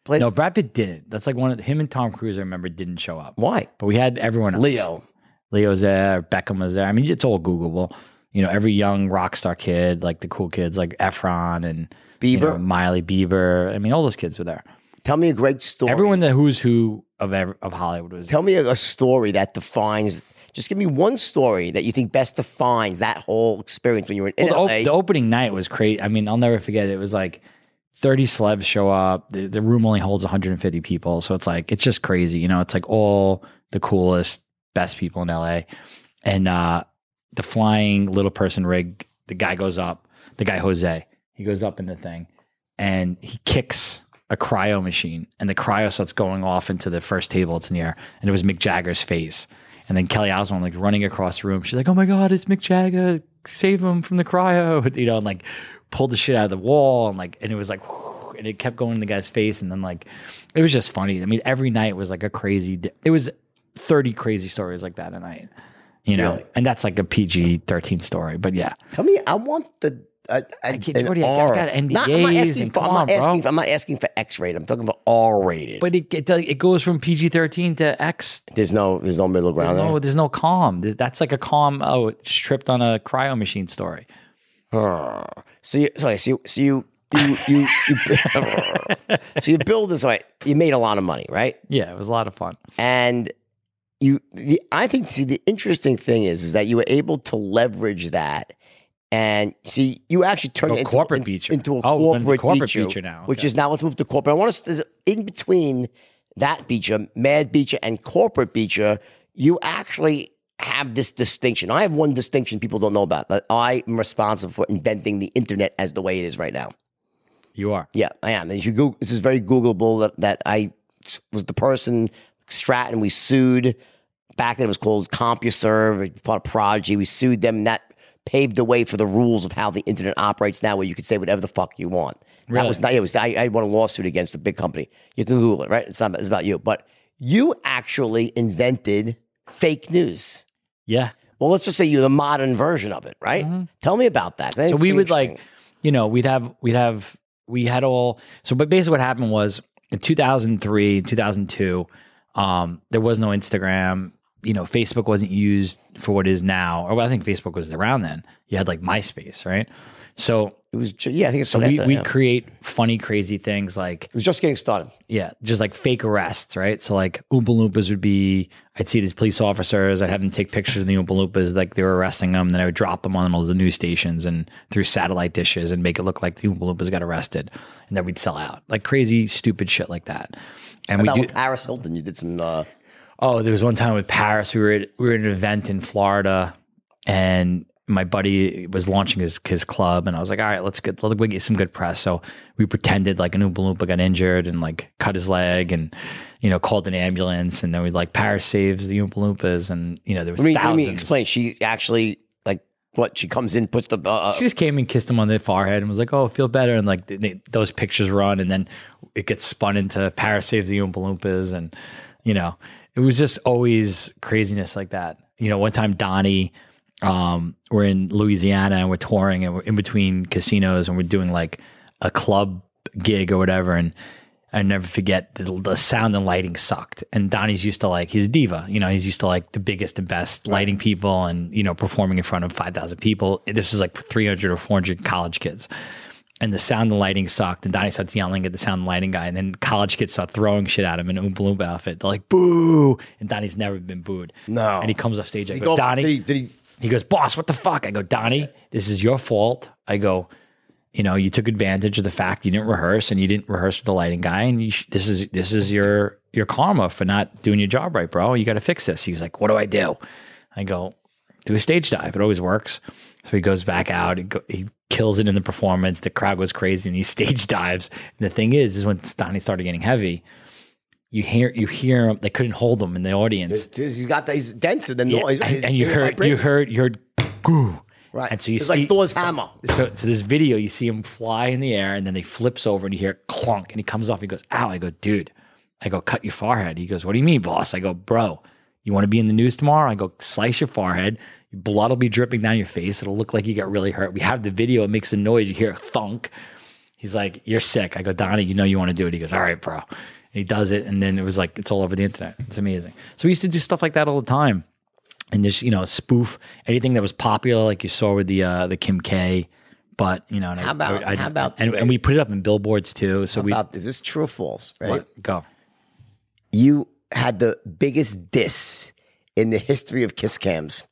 [SPEAKER 2] place?
[SPEAKER 1] No, Brad Pitt didn't. That's like one of him and Tom Cruise. I remember didn't show up.
[SPEAKER 2] Why?
[SPEAKER 1] But we had everyone else.
[SPEAKER 2] Leo.
[SPEAKER 1] Leo's there. Beckham was there. I mean, it's all Googleable. You know, every young rock star kid, like the cool kids, like Efron and you
[SPEAKER 2] Bieber?
[SPEAKER 1] know, Miley Bieber. I mean, all those kids were there.
[SPEAKER 2] Tell me a great story.
[SPEAKER 1] Everyone the who's who of ever, of Hollywood was
[SPEAKER 2] Tell me a, a story that defines. Just give me one story that you think best defines that whole experience when you were in
[SPEAKER 1] Well, the,
[SPEAKER 2] LA.
[SPEAKER 1] op- the opening night was crazy. I mean, I'll never forget it. It was like 30 celebs show up. The, the room only holds 150 people. So it's like, it's just crazy. You know, it's like all the coolest, best people in LA. And uh, the flying little person rig, the guy goes up, the guy Jose, he goes up in the thing and he kicks a cryo machine and the cryo starts going off into the first table it's near. And it was Mick Jagger's face. And then Kelly Osbourne like running across the room. She's like, "Oh my god, it's Mick Jagger! Save him from the cryo!" You know, and like pulled the shit out of the wall, and like, and it was like, and it kept going in the guy's face, and then like, it was just funny. I mean, every night was like a crazy. It was thirty crazy stories like that a night, you know,
[SPEAKER 2] Really?
[SPEAKER 1] and that's like a PG thirteen story. But yeah,
[SPEAKER 2] Tell me, I want the. Uh, a,
[SPEAKER 1] can't-
[SPEAKER 2] an
[SPEAKER 1] Jordy, I got- I
[SPEAKER 2] R.
[SPEAKER 1] got
[SPEAKER 2] Not, I'm not asking. For, I'm not
[SPEAKER 1] on,
[SPEAKER 2] asking. I'm not asking for X-rated. I'm talking about R-rated.
[SPEAKER 1] but it it, it goes from PG thirteen to X.
[SPEAKER 2] there's no, there's no middle ground
[SPEAKER 1] No,
[SPEAKER 2] there.
[SPEAKER 1] there's no calm. There's, that's like a calm. Oh, it just tripped on a cryo machine story.
[SPEAKER 2] Huh. So you, sorry, so you, so you, you, you, you so you build this. Right, you made a lot of money, right?
[SPEAKER 1] Yeah, it was a lot of fun.
[SPEAKER 2] And you, the, I think, see, the interesting thing is, is that you were able to leverage that. And see, you actually turned
[SPEAKER 1] Go oh,
[SPEAKER 2] it into,
[SPEAKER 1] corporate
[SPEAKER 2] in-
[SPEAKER 1] Beacher.
[SPEAKER 2] into a
[SPEAKER 1] Oh, we're in the
[SPEAKER 2] corporate,
[SPEAKER 1] corporate Beacher now.
[SPEAKER 2] which
[SPEAKER 1] Okay.
[SPEAKER 2] is now let's move to corporate. I want to in between that Beacher, Mad Beacher, and corporate Beacher, you actually have this distinction. I have one distinction people don't know about. That I am responsible for inventing the internet as the way it is right now.
[SPEAKER 1] You are.
[SPEAKER 2] Yeah, I am. And you go, this is very Googleable that, that I was the person, Stratton, we sued. Back then it was called CompuServe, part of Prodigy. We sued them that paved the way for the rules of how the internet operates now where you could say whatever the fuck you want. That was not, it was, I, I won a lawsuit against a big company. You can Google it, right? It's not, it's about you. But you actually invented fake news.
[SPEAKER 1] Yeah.
[SPEAKER 2] Well, let's just say you're the modern version of it, right? Tell me about that.
[SPEAKER 1] Mm-hmm. So we would like, you know, we'd have, we'd have, we had all, so, but basically what happened was in 2003, 2002, um, there was no Instagram. You know, Facebook wasn't used for what it is now. Or well, I think Facebook was around then. You had like MySpace, right? So,
[SPEAKER 2] it was, yeah, I think it's
[SPEAKER 1] so we, we
[SPEAKER 2] yeah.
[SPEAKER 1] create funny, crazy things like,
[SPEAKER 2] It was just getting started.
[SPEAKER 1] Yeah, just like fake arrests, right? So like Oompa Loompas would be, I'd see these police officers, I'd have them take pictures of the Oompa Loompas like they were arresting them, then I would drop them on all the news stations and through satellite dishes and make it look like the Oompa Loompas got arrested, and then we'd sell out like crazy, stupid shit like that. And we
[SPEAKER 2] About
[SPEAKER 1] do.
[SPEAKER 2] Paris Hilton, you did some. Uh,
[SPEAKER 1] Oh, there was one time with Paris. We were at, we were at an event in Florida, and my buddy was launching his his club, and I was like, "All right, let's get let's get some good press." So we pretended like an Oompa Loompa got injured and like cut his leg, and you know called an ambulance, and then we like Paris saves the Oompa Loompas, and you know there was
[SPEAKER 2] What do you mean, what do you
[SPEAKER 1] thousands.
[SPEAKER 2] mean? Explain. She actually like what? She comes in, puts the. Uh, uh,
[SPEAKER 1] She just came and kissed him on the forehead and was like, "Oh, feel better." And like they, those pictures run, and then it gets spun into Paris saves the Oompa Loompas, and you know, it was just always craziness like that. You know, one time Donnie, um, we're in Louisiana and we're touring, and we're in between casinos, and we're doing like a club gig or whatever, and. I never forget the, the sound and lighting sucked. And Donnie's used to like he's a diva, you know. He's used to like the biggest and best lighting people, and you know performing in front of five thousand people. This is like three hundred or four hundred college kids, and the sound and lighting sucked. And Donnie starts yelling at the sound and lighting guy, and then college kids start throwing shit at him in an Oompa Loompa outfit. They're like boo, and Donnie's never been booed.
[SPEAKER 2] No.
[SPEAKER 1] and he comes off stage. I go,
[SPEAKER 2] go-
[SPEAKER 1] Donnie.
[SPEAKER 2] did he- did he-
[SPEAKER 1] He goes, boss, what the fuck? I go, Donnie, this is your fault. I go, you know, you took advantage of the fact you didn't rehearse and you didn't rehearse with the lighting guy, and you sh- this is this is your your karma for not doing your job right, bro. You got to fix this. He's like, what do I do? I go, do a stage dive. It always works. So he goes back out. He, go, he kills it in the performance. The crowd goes crazy, and he stage dives. And the thing is, is when Donnie started getting heavy, you hear you hear him. They couldn't hold him in the audience.
[SPEAKER 2] he's got the, he's denser than
[SPEAKER 1] Yeah,
[SPEAKER 2] noise.
[SPEAKER 1] and, and you
[SPEAKER 2] he's
[SPEAKER 1] heard you heard you heard goo.
[SPEAKER 2] right.
[SPEAKER 1] And so you
[SPEAKER 2] it's
[SPEAKER 1] see
[SPEAKER 2] like Thor's hammer.
[SPEAKER 1] so so this video you see him fly in the air and then he flips over and you hear clunk and he comes off. He goes, "Ow!" I go, "Dude," I go, "Cut your forehead." He goes, "What do you mean, boss?" I go, "Bro, you want to be in the news tomorrow?" I go, "Slice your forehead." Blood will be dripping down your face. It'll look like you got really hurt. We have the video. It makes a noise. You hear a thunk. He's like, "You're sick." I go, "Donnie, you know you want to do it." He goes, "All right, bro." And he does it, and then it was like it's all over the internet. It's amazing. So we used to do stuff like that all the time and just you know spoof anything that was popular, like you saw with the uh, the Kim K but you know, and
[SPEAKER 2] How about-
[SPEAKER 1] I- I-
[SPEAKER 2] how about-
[SPEAKER 1] and, and we put it up in billboards too. So we
[SPEAKER 2] About is this true or false? Right.
[SPEAKER 1] what, go.
[SPEAKER 2] You had the biggest diss in the history of kiss cams.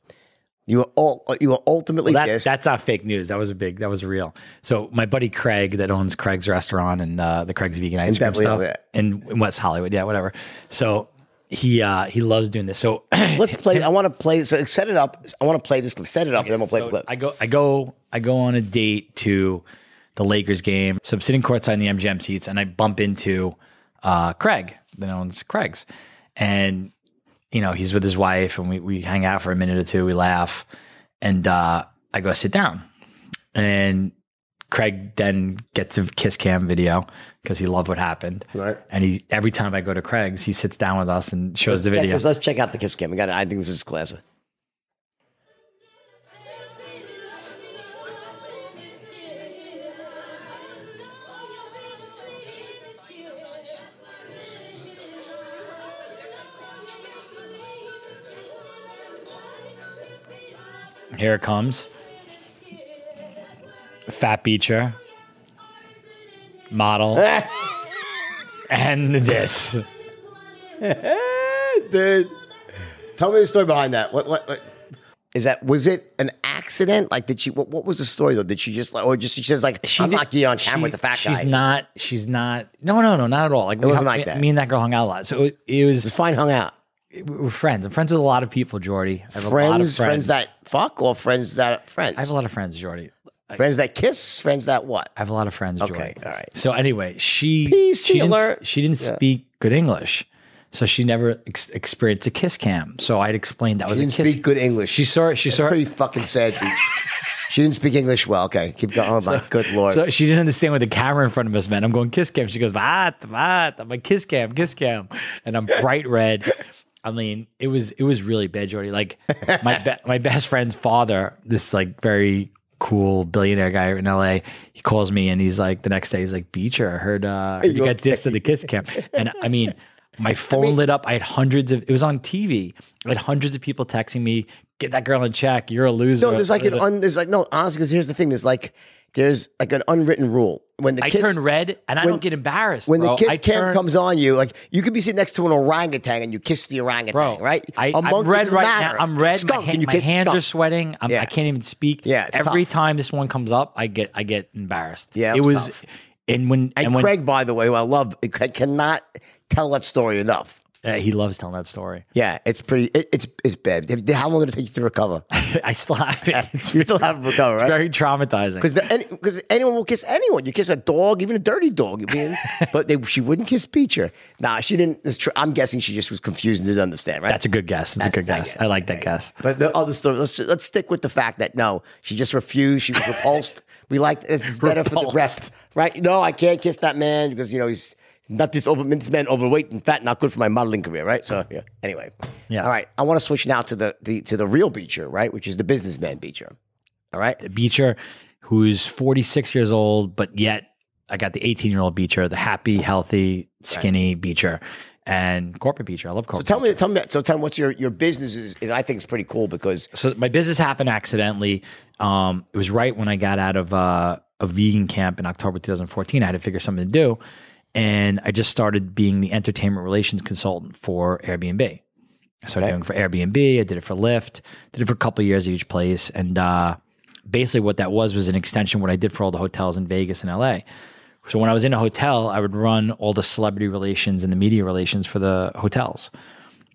[SPEAKER 2] You were all you were ultimately
[SPEAKER 1] That, that's not fake news. That was a big. That was real. So my buddy Craig, that owns Craig's restaurant and uh, the Craig's Vegan Ice Cream stuff in, in West Hollywood, yeah, whatever. So he uh, he loves doing this. So
[SPEAKER 2] Let's play. I want to play. So set it up. I want to play this clip. Set it up, and then we'll play the clip.
[SPEAKER 1] I go, I go, I go on a date to the Lakers game. So I'm sitting courtside in the MGM seats, and I bump into uh, Craig, that owns Craig's, and you know he's with his wife, and we we hang out for a minute or two, we laugh, and uh, I go sit down, and Craig then gets a kiss cam video because he loved what happened.
[SPEAKER 2] Right.
[SPEAKER 1] And he every time I go to Craig's, he sits down with us and shows the
[SPEAKER 2] Check
[SPEAKER 1] video.
[SPEAKER 2] this- let's check out the kiss cam. We got. I think this is classic.
[SPEAKER 1] Here it comes. Fat Beacher. Model. and this.
[SPEAKER 2] Dude, tell me the story behind that. What? What? what is that? Was it an accident? Like, did she? What, what was the story though? Did she just like, or just she says like, I'm
[SPEAKER 1] did-
[SPEAKER 2] not getting on camera
[SPEAKER 1] she-
[SPEAKER 2] with the fat
[SPEAKER 1] she's
[SPEAKER 2] guy.
[SPEAKER 1] She's not. She's not. No, no, no, not at all. Like we
[SPEAKER 2] wasn't
[SPEAKER 1] hung-
[SPEAKER 2] like that.
[SPEAKER 1] Me and that girl hung out a lot. So it, it
[SPEAKER 2] Just
[SPEAKER 1] was.
[SPEAKER 2] fine, hung out.
[SPEAKER 1] We're friends. I'm friends with a lot of people, Jordy. I have a lot of
[SPEAKER 2] Friends,
[SPEAKER 1] friends.
[SPEAKER 2] friends that fuck, or friends that friends.
[SPEAKER 1] I have a lot of friends, Jordy.
[SPEAKER 2] friends that kiss, friends that what?
[SPEAKER 1] I have a lot of friends, Jordy.
[SPEAKER 2] Okay, all right.
[SPEAKER 1] So anyway, she
[SPEAKER 2] PC
[SPEAKER 1] she didn't, she didn't
[SPEAKER 2] Yeah.
[SPEAKER 1] speak good English, so she never ex- experienced a kiss cam. So I'd explained that was
[SPEAKER 2] She
[SPEAKER 1] a
[SPEAKER 2] didn't
[SPEAKER 1] kiss.
[SPEAKER 2] speak good English.
[SPEAKER 1] She saw. She
[SPEAKER 2] That's
[SPEAKER 1] saw.
[SPEAKER 2] pretty fucking sad. Beach. she didn't speak English well. Okay, keep going. Oh my good lord.
[SPEAKER 1] So she didn't understand what the camera in front of us meant. I'm going kiss cam. She goes, what, what? I'm like kiss cam, kiss cam, and I'm bright red. I mean, it was it was really bad, Jordy. Like my be- my best friend's father, this like very cool billionaire guy in LA. He calls me and he's like the next day he's like Beacher, I heard uh, you
[SPEAKER 2] you
[SPEAKER 1] got dissed at the kiss cam. and I mean. My phone lit up. I had hundreds of. It was on TV. I had hundreds of people texting me, "Get that girl in check. You're a loser."
[SPEAKER 2] no, there's like an un, there's like no honestly because here's the thing. There's like there's like an unwritten rule when the
[SPEAKER 1] I
[SPEAKER 2] kiss
[SPEAKER 1] turn red and I
[SPEAKER 2] when-
[SPEAKER 1] don't get embarrassed.
[SPEAKER 2] when
[SPEAKER 1] bro.
[SPEAKER 2] the kiss
[SPEAKER 1] I
[SPEAKER 2] cam
[SPEAKER 1] turn-
[SPEAKER 2] comes on you, like you could be sitting next to an orangutan and you kiss the orangutan,
[SPEAKER 1] Bro,
[SPEAKER 2] right?
[SPEAKER 1] I,
[SPEAKER 2] am
[SPEAKER 1] red right
[SPEAKER 2] matter.
[SPEAKER 1] now. I'm red.
[SPEAKER 2] Skunk,
[SPEAKER 1] my, my hands are sweating. I'm,
[SPEAKER 2] Yeah.
[SPEAKER 1] I can't even speak.
[SPEAKER 2] Yeah,
[SPEAKER 1] Every
[SPEAKER 2] tough.
[SPEAKER 1] time this one comes up, I get I get embarrassed.
[SPEAKER 2] Yeah,
[SPEAKER 1] it was.
[SPEAKER 2] tough.
[SPEAKER 1] And when
[SPEAKER 2] And,
[SPEAKER 1] and, when
[SPEAKER 2] Craig, by the way, who I love, I cannot tell that story enough.
[SPEAKER 1] Uh, he loves telling that story.
[SPEAKER 2] Yeah, it's pretty. It, it's it's bad. How long did it take you to recover?
[SPEAKER 1] I still have it. It's,
[SPEAKER 2] you still haven't recovered,
[SPEAKER 1] it's
[SPEAKER 2] right?
[SPEAKER 1] very traumatizing.
[SPEAKER 2] Because because anyone will kiss anyone. You kiss a dog, even a dirty dog. I mean, but they, she wouldn't kiss Beacher. Nah, she didn't. It's true. I'm guessing she just was confused and didn't understand. Right?
[SPEAKER 1] That's a good guess. That's, a good
[SPEAKER 2] I
[SPEAKER 1] guess. I like that guess.
[SPEAKER 2] But the other story, let's let's stick with the fact that no, she just refused. She was repulsed. we like it's better for the rest, right? No, I can't kiss that man because you know he's not this over this man overweight and fat, not good for my modeling career, right? So yeah. Anyway,
[SPEAKER 1] Yes.
[SPEAKER 2] all right. I want to switch now to the, the to the real Beacher, right? Which is the businessman Beacher. All right.
[SPEAKER 1] The Beacher, who's 46 years old, but yet I got the 18 year old Beacher, the happy, healthy, skinny Beacher, and corporate Beacher. I love corporate.
[SPEAKER 2] So tell me, tell me, so tell me what's your your business is, is I think it's pretty cool because
[SPEAKER 1] so my business happened accidentally. Um, it was right when I got out of uh, a vegan camp in October 2014. I had to figure something to do, and I just started being the entertainment relations consultant for Airbnb. I started
[SPEAKER 2] Okay.
[SPEAKER 1] doing it for Airbnb. I did it for Lyft. Did it for a couple of years at each place, and uh, basically what that was was an extension of what I did for all the hotels in Vegas and LA. So when I was in a hotel, I would run all the celebrity relations and the media relations for the hotels,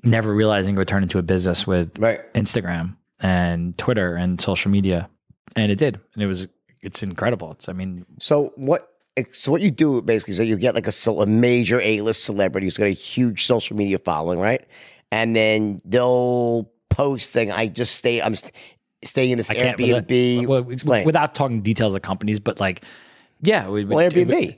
[SPEAKER 1] never realizing it would turn into a business with
[SPEAKER 2] Right.
[SPEAKER 1] Instagram and Twitter and social media, and it did, and it was it's incredible. It's I mean
[SPEAKER 2] So what? So what you do basically is that you get like a, a major A-list celebrity who's got a huge social media following, right? And then they'll post saying, "I just stay. I'm st- staying in this
[SPEAKER 1] I can't
[SPEAKER 2] Airbnb."
[SPEAKER 1] without, well,
[SPEAKER 2] Explain.
[SPEAKER 1] without talking details of companies, but like yeah, we,
[SPEAKER 2] well, Airbnb.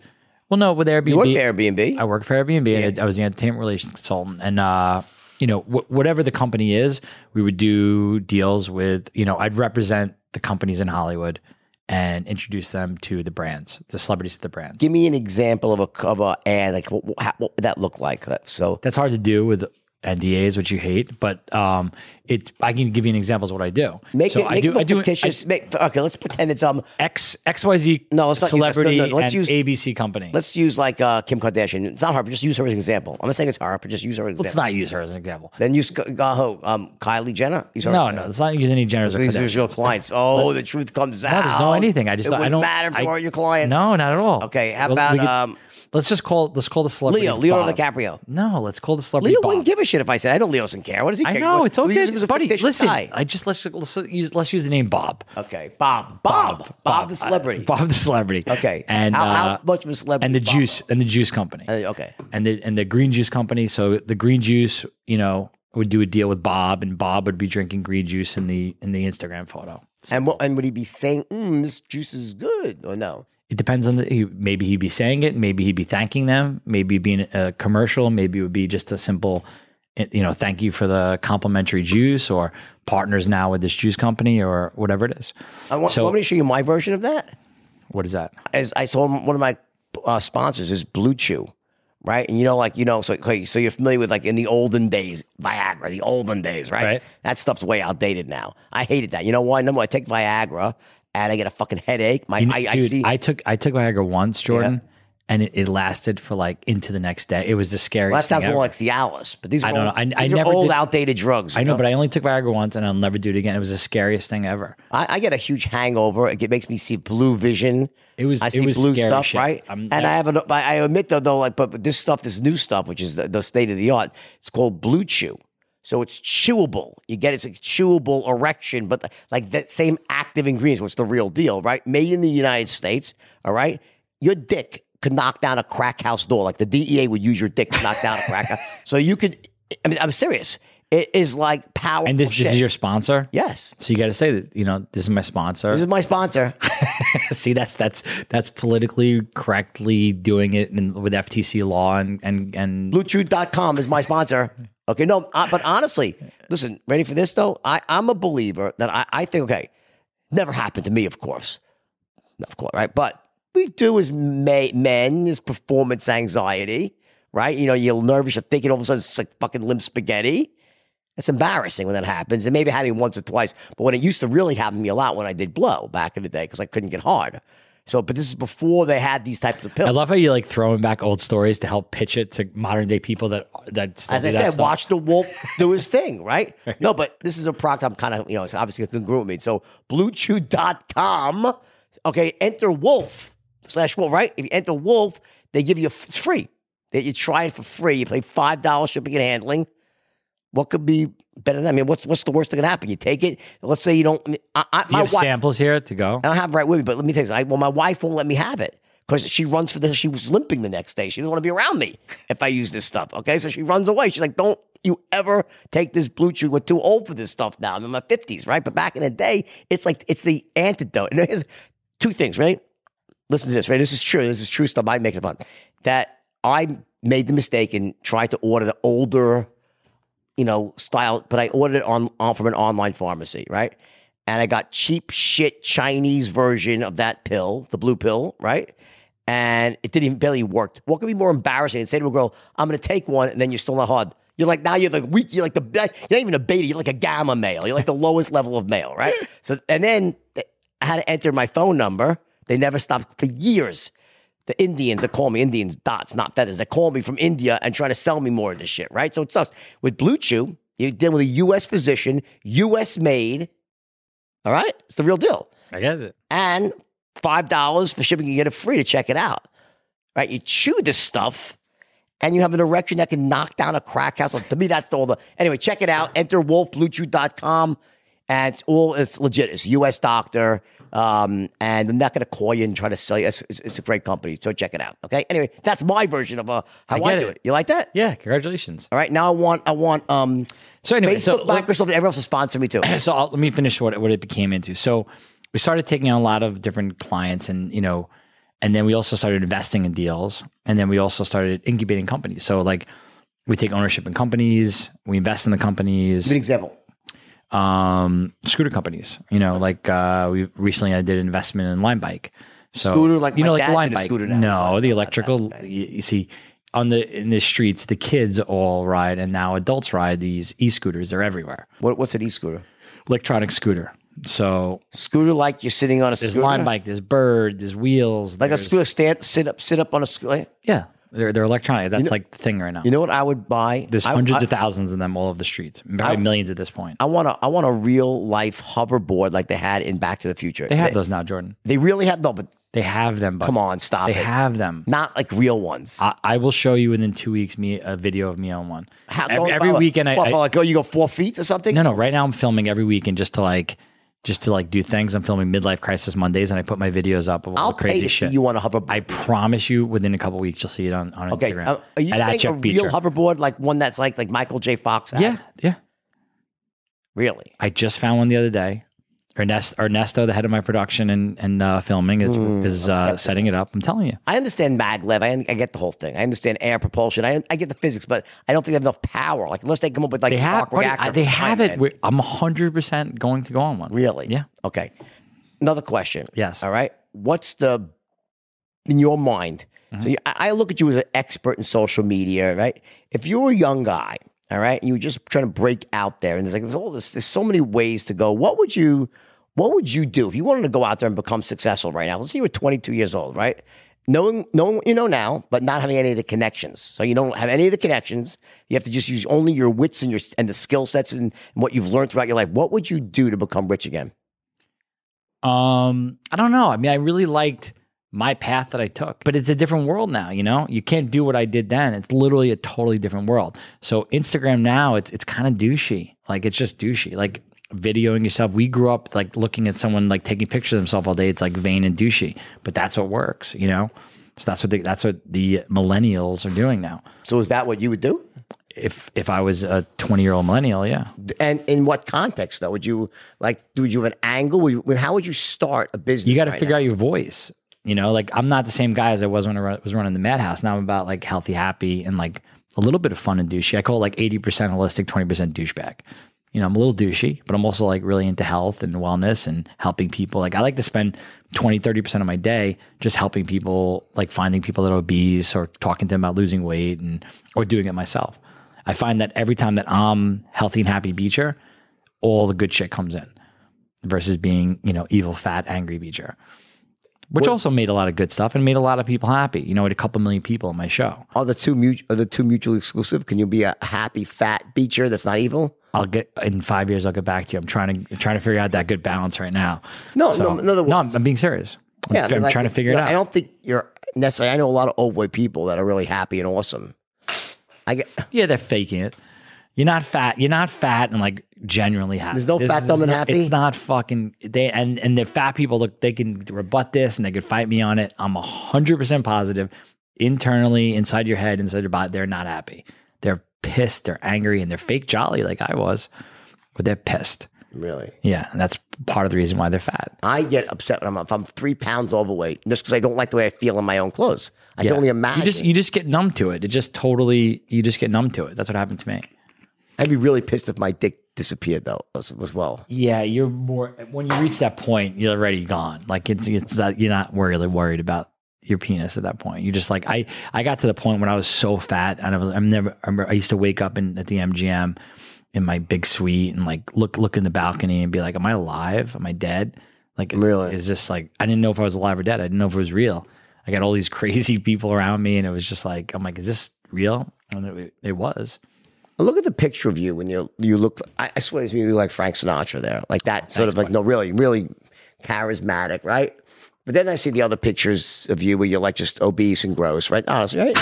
[SPEAKER 1] well, no, with Airbnb,
[SPEAKER 2] You work for Airbnb.
[SPEAKER 1] I work for Airbnb. and I, I was the entertainment relations consultant, and uh, you know, wh- whatever the company is, we would do deals with. You know, I'd represent the companies in Hollywood and introduce them to the brands, the celebrities to the brands.
[SPEAKER 2] Give me an example of a of a ad. Like what, what would that look like? So
[SPEAKER 1] That's hard to do with NDAs, which you hate, but um, it. I can give you an example of what I do.
[SPEAKER 2] Make
[SPEAKER 1] so
[SPEAKER 2] it,
[SPEAKER 1] I
[SPEAKER 2] make
[SPEAKER 1] do.
[SPEAKER 2] it
[SPEAKER 1] I do.
[SPEAKER 2] fictitious. make, okay, let's pretend it's um.
[SPEAKER 1] X XYZ
[SPEAKER 2] No, let's not
[SPEAKER 1] celebrity
[SPEAKER 2] no, no, let's use-
[SPEAKER 1] ABC company.
[SPEAKER 2] Let's use like uh, Kim Kardashian. It's not her, but just use her as an example. I'm not saying it's her, but just use her as an
[SPEAKER 1] Let's
[SPEAKER 2] example.
[SPEAKER 1] not use her as an example.
[SPEAKER 2] Then use uh. Um, Kylie Jenner. Use her.
[SPEAKER 1] No, no, let's not use any Jenners or
[SPEAKER 2] These are your clients. Oh, the truth comes
[SPEAKER 1] No,
[SPEAKER 2] out.
[SPEAKER 1] there's no anything. I just
[SPEAKER 2] it
[SPEAKER 1] I don't
[SPEAKER 2] matter if they
[SPEAKER 1] I-
[SPEAKER 2] your clients.
[SPEAKER 1] No, not at all.
[SPEAKER 2] Okay, how
[SPEAKER 1] Well,
[SPEAKER 2] about,
[SPEAKER 1] could-
[SPEAKER 2] um,
[SPEAKER 1] let's just call let's call the celebrity
[SPEAKER 2] Leo, Leo
[SPEAKER 1] Bob.
[SPEAKER 2] DiCaprio.
[SPEAKER 1] No, let's call the celebrity
[SPEAKER 2] Leo
[SPEAKER 1] Bob.
[SPEAKER 2] wouldn't give a shit if I said. I know Leo doesn't care. What does he
[SPEAKER 1] I
[SPEAKER 2] care?
[SPEAKER 1] know it's okay,
[SPEAKER 2] was- he was a
[SPEAKER 1] buddy. Listen,
[SPEAKER 2] guy.
[SPEAKER 1] I just let's let's use let's use the name Bob.
[SPEAKER 2] Okay, Bob. Bob. Bob, the celebrity.
[SPEAKER 1] Uh, Bob the celebrity.
[SPEAKER 2] Okay.
[SPEAKER 1] and
[SPEAKER 2] How- how
[SPEAKER 1] uh,
[SPEAKER 2] much of a celebrity
[SPEAKER 1] And the
[SPEAKER 2] Bob?
[SPEAKER 1] juice and the juice company.
[SPEAKER 2] Uh, okay.
[SPEAKER 1] and the and the green juice company. So the green juice, you know, would do a deal with Bob, and Bob would be drinking green juice in the in the Instagram photo.
[SPEAKER 2] And what, and would he be saying, mm, "This juice is good" or no?
[SPEAKER 1] It depends on the. Maybe he'd be saying it. Maybe he'd be thanking them. Maybe it'd a commercial. Maybe it would be just a simple, eh, you know, thank you for the complimentary juice, or partners now with this juice company, or whatever it is.
[SPEAKER 2] I want,
[SPEAKER 1] So-
[SPEAKER 2] want me to show you my version of that.
[SPEAKER 1] What is that?
[SPEAKER 2] As I saw one of my uh, sponsors is Blue Chew, right? And you know, like you know, so okay, so you're familiar with like in the olden days, Viagra, the olden days, right?
[SPEAKER 1] Right.
[SPEAKER 2] That stuff's way outdated now. I hated that. You know why? Number one, I take Viagra and I get a fucking headache. My
[SPEAKER 1] You-
[SPEAKER 2] I, I
[SPEAKER 1] dude,
[SPEAKER 2] see.
[SPEAKER 1] I took I took Viagra once, Jordan, and it, it lasted for like into the next day. It was the scariest.
[SPEAKER 2] well, that sounds more like Cialis, but these are
[SPEAKER 1] I don't
[SPEAKER 2] old,
[SPEAKER 1] know. I- I never
[SPEAKER 2] old,
[SPEAKER 1] did-
[SPEAKER 2] outdated drugs.
[SPEAKER 1] I
[SPEAKER 2] you
[SPEAKER 1] know, but I only took Viagra once, and I'll never do it again. It was the scariest thing ever.
[SPEAKER 2] I, I get a huge hangover. It makes me see blue vision.
[SPEAKER 1] It was-
[SPEAKER 2] I
[SPEAKER 1] it
[SPEAKER 2] see
[SPEAKER 1] was
[SPEAKER 2] blue stuff,
[SPEAKER 1] shit.
[SPEAKER 2] right?
[SPEAKER 1] I'm-
[SPEAKER 2] and
[SPEAKER 1] I-
[SPEAKER 2] I have an, I I admit though, though, like, but but this stuff, this new stuff, which is the, the state of the art, it's called Blue Chew. So it's chewable. You get it's a chewable erection, but like that same active ingredients, what's the real deal, right? Made in the United States. All right, your dick could knock down a crack house door. Like the DEA would use your dick to knock down a crack house. So you could. I mean, I'm serious. It is like powerful.
[SPEAKER 1] And this, this is your sponsor.
[SPEAKER 2] yes.
[SPEAKER 1] So you got to say that you know this is my sponsor.
[SPEAKER 2] This is my sponsor.
[SPEAKER 1] See, that's that's that's politically correctly doing it in, with FTC law and and and
[SPEAKER 2] BlueChew.com is my sponsor. Okay, no, uh, but honestly, listen, ready for this though? I, I'm a believer that I, I think, okay, never happened to me, of course. Of course, right? But we do as ma- men is performance anxiety, right? You know, you're nervous, you're thinking all of a sudden it's like fucking limp spaghetti. It's embarrassing when that happens. And maybe happened once or twice, but when it used to really happen to me a lot when I did blow back in the day because I couldn't get hard. So, but this is before they had these types of pills.
[SPEAKER 1] I love how you like throwing back old stories to help pitch it to modern day people that that still
[SPEAKER 2] As I said,
[SPEAKER 1] stuff.
[SPEAKER 2] watch the wolf do his thing, right? No, but this is a product I'm kind of, you know, it's obviously congruent with me. So bluechew.com, okay, enter wolf slash wolf, right? If you enter wolf, they give you, it's free. That you try it for free. You pay $5 shipping and handling. What could be better than that? I mean, what's what's the worst that can happen? You take it. Let's say you don't. I, I,
[SPEAKER 1] do you
[SPEAKER 2] my
[SPEAKER 1] have
[SPEAKER 2] wife,
[SPEAKER 1] samples here to go?
[SPEAKER 2] I don't have it right with me, but let me tell you, something. Well, my wife won't let me have it because she runs for this. She was limping the next day. She doesn't want to be around me if I use this stuff. Okay, so she runs away. She's like, "Don't you ever take this blue chew? We're too old for this stuff now. I'm in my fifties, right? But back in the day, it's like it's the antidote. And here's two things, right? Listen to this, right? This is true. This is true stuff. I make it fun. That I made the mistake and tried to order the older you know, style, but I ordered it on, on from an online pharmacy, right? And I got cheap shit Chinese version of that pill, the blue pill, right? And it didn't even barely worked. What could be more embarrassing than say to a girl, I'm gonna take one and then you're still not hard. You're like now you're like weak, you're like the you're not even a beta, you're like a gamma male. You're like the lowest level of male, right? So and then eh, I had to enter my phone number. They never stopped for years. The Indians that call me Indians, dots, not feathers. They call me from India and try to sell me more of this shit, right? So it sucks. With Blue Chew, you're dealing with a U.S. physician, U.S. made. All right, it's the real deal.
[SPEAKER 1] I get it.
[SPEAKER 2] And five dollars for shipping. You get it free to check it out. Right? You chew this stuff, and you have an erection that can knock down a crack house. to me, that's all the. Anyway, check it out. Enter wolfbluechew.com. And it's all it's legit. It's a U.S. doctor, um, and I'm not going to call you and try to sell you. It's, it's, it's a great company, so check it out. Okay. Anyway, that's my version of uh, how I,
[SPEAKER 1] get
[SPEAKER 2] do
[SPEAKER 1] it.
[SPEAKER 2] it. You like that?
[SPEAKER 1] Yeah, congratulations.
[SPEAKER 2] All right. Now I want I want um,
[SPEAKER 1] So anyway,
[SPEAKER 2] Facebook,
[SPEAKER 1] so
[SPEAKER 2] Microsoft, everyone else to sponsor me too.
[SPEAKER 1] so I'll, let me finish what what it became into. So we started taking on a lot of different clients, and you know, and then we also started investing in deals, and then we also started incubating companies. So like we take ownership in companies, we invest in the
[SPEAKER 2] companies. Give an example.
[SPEAKER 1] Um, scooter companies. You know, like uh, we recently I did an investment in Lime Bike. So
[SPEAKER 2] Scooter, like
[SPEAKER 1] you know, like
[SPEAKER 2] Lime
[SPEAKER 1] Bike.
[SPEAKER 2] scooter now.
[SPEAKER 1] No, the electrical. You, you see, on the in the streets, the kids all ride, and now adults ride these e-scooters. They're everywhere.
[SPEAKER 2] What, what's an e-scooter?
[SPEAKER 1] Electronic scooter. So
[SPEAKER 2] Scooter like you're sitting on a
[SPEAKER 1] there's
[SPEAKER 2] scooter?
[SPEAKER 1] lime bike, there's bird, there's wheels,
[SPEAKER 2] Like a scooter, stand, sit up, sit up on a scooter.
[SPEAKER 1] Yeah, they're they're electronic. That's like the thing right now.
[SPEAKER 2] You know what I would buy?
[SPEAKER 1] there's
[SPEAKER 2] I-
[SPEAKER 1] hundreds
[SPEAKER 2] I,
[SPEAKER 1] of thousands of them all over the streets, probably millions at this point.
[SPEAKER 2] I want a, I want a real life hoverboard like they had in Back to the Future.
[SPEAKER 1] They have those now, Jordan.
[SPEAKER 2] They really have no, but
[SPEAKER 1] They have them. But
[SPEAKER 2] come on, stop
[SPEAKER 1] they
[SPEAKER 2] it.
[SPEAKER 1] have them.
[SPEAKER 2] Not like real ones.
[SPEAKER 1] I, I will show you within two weeks me a video of me on one.
[SPEAKER 2] How-
[SPEAKER 1] every every weekend, I,
[SPEAKER 2] what,
[SPEAKER 1] I
[SPEAKER 2] like oh, you go four feet or something.
[SPEAKER 1] no no. Right now, I'm filming every weekend just to like just to like do things. I'm filming midlife crisis Mondays, and I put my videos up of all
[SPEAKER 2] I'll
[SPEAKER 1] the crazy shit.
[SPEAKER 2] you on a hoverboard.
[SPEAKER 1] I promise you, within a couple weeks, you'll see it on, on
[SPEAKER 2] okay,
[SPEAKER 1] Instagram.
[SPEAKER 2] uh, are you
[SPEAKER 1] At
[SPEAKER 2] saying a real
[SPEAKER 1] Beacher.
[SPEAKER 2] hoverboard like one that's like like Michael J. Fox? Had?
[SPEAKER 1] Yeah, yeah.
[SPEAKER 2] really.
[SPEAKER 1] I just found one the other day. Ernest, Ernesto, the head of my production and and uh, filming, is
[SPEAKER 2] Hmm,
[SPEAKER 1] is uh, setting it up. I'm telling you.
[SPEAKER 2] I understand maglev. I, I get the whole thing. I understand air propulsion. I, I get the physics, but I don't think they have enough power. Like unless they come up with like
[SPEAKER 1] They have,
[SPEAKER 2] arc
[SPEAKER 1] buddy,
[SPEAKER 2] reactor
[SPEAKER 1] I- they have it. I'm 100 percent going to go on one.
[SPEAKER 2] Really?
[SPEAKER 1] Yeah.
[SPEAKER 2] Okay. Another question.
[SPEAKER 1] Yes.
[SPEAKER 2] All right. What's the in your mind?
[SPEAKER 1] Mm-hmm.
[SPEAKER 2] So you, I I look at you as an expert in social media, right? If you were a young guy, all right, you were just trying to break out there, and there's like there's all this, there's so many ways to go. What would you, what would you do if you wanted to go out there and become successful right now? Let's say you were 22 years old, right? Knowing, knowing you know now, but not having any of the connections. So you don't have any of the connections. You have to just use only your wits and your and the skill sets and what you've learned throughout your life. What would you do to become rich again?
[SPEAKER 1] Um, I don't know. I mean, I really liked my path that I took, but it's a different world now. You know, you can't do what I did then. It's literally a totally different world. So Instagram now, it's it's kind of douchey. Like it's just douchey. Like videoing yourself. We grew up like looking at someone like taking pictures of themselves all day. It's like vain and douchey, but that's what works. You know. So that's what the, that's what the millennials are doing now.
[SPEAKER 2] So is that what you would do?
[SPEAKER 1] If if I was a twenty year old millennial, yeah,
[SPEAKER 2] And in what context though? Would you like? Would you have an angle? Would you, how would you start a business?
[SPEAKER 1] you got to
[SPEAKER 2] right
[SPEAKER 1] figure
[SPEAKER 2] now?
[SPEAKER 1] out your voice. You know, like I'm not the same guy as I was when I was running the Madhouse. Now I'm about like healthy, happy, and like a little bit of fun and douchey. I call it like 80% holistic, 20% douchebag. You know, I'm a little douchey, but I'm also like really into health and wellness and helping people. Like I like to spend 20, 30% of my day just helping people, like finding people that are obese or talking to them about losing weight and or doing it myself. I find that every time that I'm healthy and happy beacher, all the good shit comes in versus being, you know, evil, fat, angry beacher. Which also made a lot of good stuff and made a lot of people happy. You know, we a couple million people on my show.
[SPEAKER 2] Are the two are the two mutually exclusive? Can you be a happy fat beacher that's not evil?
[SPEAKER 1] I'll get in five years. I'll get back to you. I'm trying to trying to figure out that good balance right now.
[SPEAKER 2] No,
[SPEAKER 1] So-
[SPEAKER 2] no, in other
[SPEAKER 1] no, I'm, I'm being serious. I'm,
[SPEAKER 2] Yeah, I mean,
[SPEAKER 1] I'm
[SPEAKER 2] like,
[SPEAKER 1] trying to figure
[SPEAKER 2] you
[SPEAKER 1] it
[SPEAKER 2] know,
[SPEAKER 1] out.
[SPEAKER 2] I don't think you're necessarily. I know a lot of overweight people that are really happy and awesome. I get
[SPEAKER 1] yeah, they're faking it. You're not fat. You're not fat and like genuinely happy.
[SPEAKER 2] There's no fat,
[SPEAKER 1] is
[SPEAKER 2] dumb, and happy?
[SPEAKER 1] It's not fucking. They and and the fat people look. They can rebut this and they could fight me on it. I'm hundred percent positive. Internally, inside your head, inside your body, they're not happy. They're pissed. They're angry, and they're fake jolly like I was, but they're pissed.
[SPEAKER 2] really.
[SPEAKER 1] Yeah, and that's part of the reason why they're fat.
[SPEAKER 2] I get upset when I'm if I'm three pounds overweight just because I don't like the way I feel in my own clothes. I
[SPEAKER 1] Yeah.
[SPEAKER 2] can only imagine.
[SPEAKER 1] You just you just get numb to it. It just totally you just get numb to it. That's what happened to me.
[SPEAKER 2] I'd be really pissed if my dick disappeared though as, as well.
[SPEAKER 1] Yeah, you're more when you reach that point, you're already gone. Like it's it's that you're not really worried about your penis at that point. You just like I I got to the point when I was so fat and I was I'm never I, remember, I used to wake up in at the MGM in my big suite and like look look in the balcony and be like, Am I alive? Am I dead? Like it's,
[SPEAKER 2] Really?
[SPEAKER 1] it's just like I didn't know if I was alive or dead. I didn't know if it was real. I got all these crazy people around me and it was just like I'm like, is this real? And it, it was.
[SPEAKER 2] Look at the picture of you when you you look. I, I swear to you, you look like Frank Sinatra there, like that sort of like no, really, really charismatic, right? But then I see the other pictures of you where you're like just obese and gross, right? Honestly, right?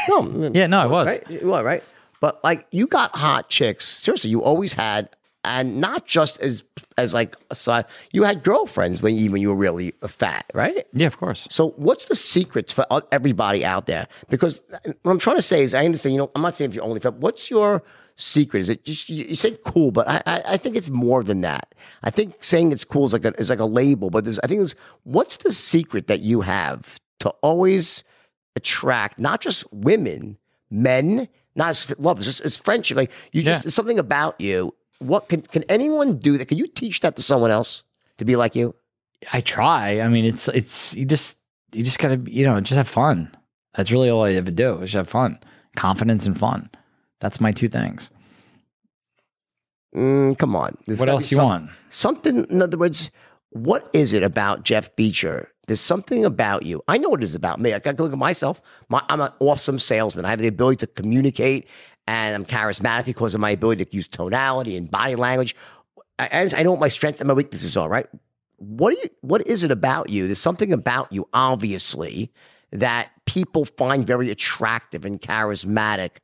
[SPEAKER 2] no,
[SPEAKER 1] Yeah, no, I was.
[SPEAKER 2] right? You are right. But like you got hot chicks. Seriously, you always had, and not just as as like side. You had girlfriends when even you were really fat, right?
[SPEAKER 1] Yeah, of course.
[SPEAKER 2] So, what's the secrets for uh, everybody out there? Because what I'm trying to say is, I understand. You know, I'm not saying if you're only fat. What's your secret? Is it just you, said cool, but I, I I think it's more than that. I think saying it's cool is like a is like a label, but there's I think there's what's the secret that you have to always attract not just women, men, not as love, it's just it's friendship. Like you just
[SPEAKER 1] Yeah.
[SPEAKER 2] there's something about you. What can can anyone do that? Can you teach that to someone else to be like you?
[SPEAKER 1] I try. I mean, it's it's you just you just gotta you know just have fun. That's really all I ever do is have fun, confidence and fun. That's my two things.
[SPEAKER 2] Mm, come on. There's
[SPEAKER 1] What else you
[SPEAKER 2] some-
[SPEAKER 1] want?
[SPEAKER 2] Something, in other words, what is it about Jeff Beacher? There's something about you. I know what it is about me. I got to look at myself. My, I'm an awesome salesman. I have the ability to communicate, and I'm charismatic because of my ability to use tonality and body language. I, I know what my strengths and my weaknesses are. Right? What you? What is it about you? There's something about you, obviously, that people find very attractive and charismatic.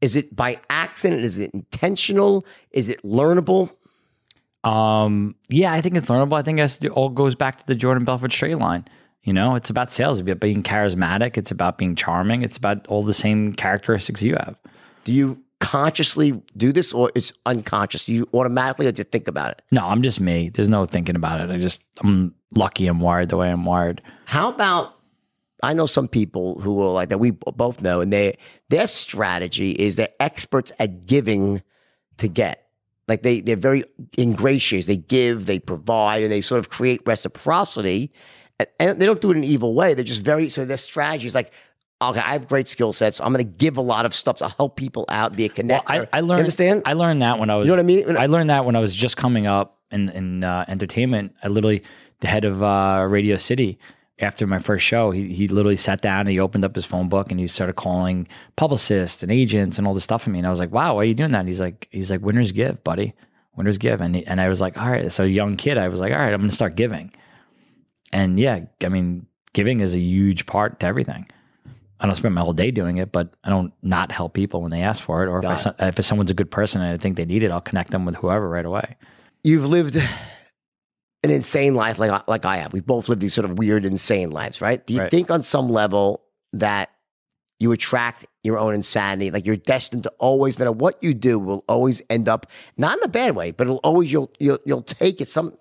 [SPEAKER 2] Is it by accident? Is it intentional? Is it learnable?
[SPEAKER 1] Um, yeah, I think it's learnable. I think it to all goes back to the Jordan Belfort straight line. You know, it's about sales. It's about being charismatic. It's about being charming. It's about all the same characteristics you have.
[SPEAKER 2] Do you consciously do this or it's unconscious? You automatically or do you think about it?
[SPEAKER 1] No, I'm just me. There's no thinking about it. I just I'm lucky I'm wired the way I'm wired.
[SPEAKER 2] How about I know some people who are like that we both know and they their strategy is they're experts at giving to get. Like they they're very ingratiating. They give, they provide, and they sort of create reciprocity. And, and they don't do it in an evil way. They're just very so their strategy is like Okay, I have great skill sets. I'm going to give a lot of stuff to help people out, be a connector.
[SPEAKER 1] Well, I, I
[SPEAKER 2] You
[SPEAKER 1] learned.
[SPEAKER 2] understand?
[SPEAKER 1] I learned that when I was.
[SPEAKER 2] You know what I mean?
[SPEAKER 1] I learned that when I was just coming up in in uh, entertainment. I literally the head of uh, Radio City. After my first show, he he literally sat down and he opened up his phone book and he started calling publicists and agents and all this stuff for me. And I was like, "Wow, why are you doing that?" And he's like, "He's like, winners give, buddy. Winners give." And he, and I was like, "All right." So a young kid, I was like, "All right, I'm going to start giving." And yeah, I mean, giving is a huge part to everything. I don't spend my whole day doing it, but I don't not help people when they ask for it. Or if, I, if someone's a good person and I think they need it, I'll connect them with whoever right away.
[SPEAKER 2] You've lived an insane life like like I have. We've both lived these sort of weird, insane lives, right? Do you
[SPEAKER 1] Right.
[SPEAKER 2] think on some level that you attract your own insanity? Like you're destined to always, no matter what you do, will always end up not in a bad way, but it'll always you'll you'll you'll take it some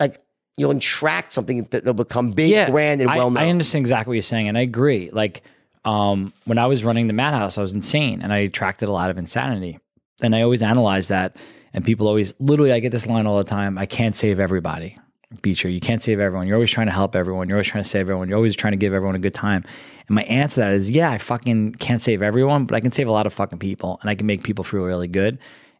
[SPEAKER 2] like you'll attract something that will become big, grand, and well known.
[SPEAKER 1] I understand exactly what you're saying, and I agree. Like um, when I was running the Madhouse, I was insane, and I attracted a lot of insanity. And I always analyze that, and people always literally, I get this line all the time: "I can't save everybody." Beacher, you can't save everyone. You're always trying to help everyone. You're always trying to save everyone. You're always trying to give everyone a good time. And my answer to that is, yeah, I fucking can't save everyone, but I can save a lot of fucking people, and I can make people feel really good,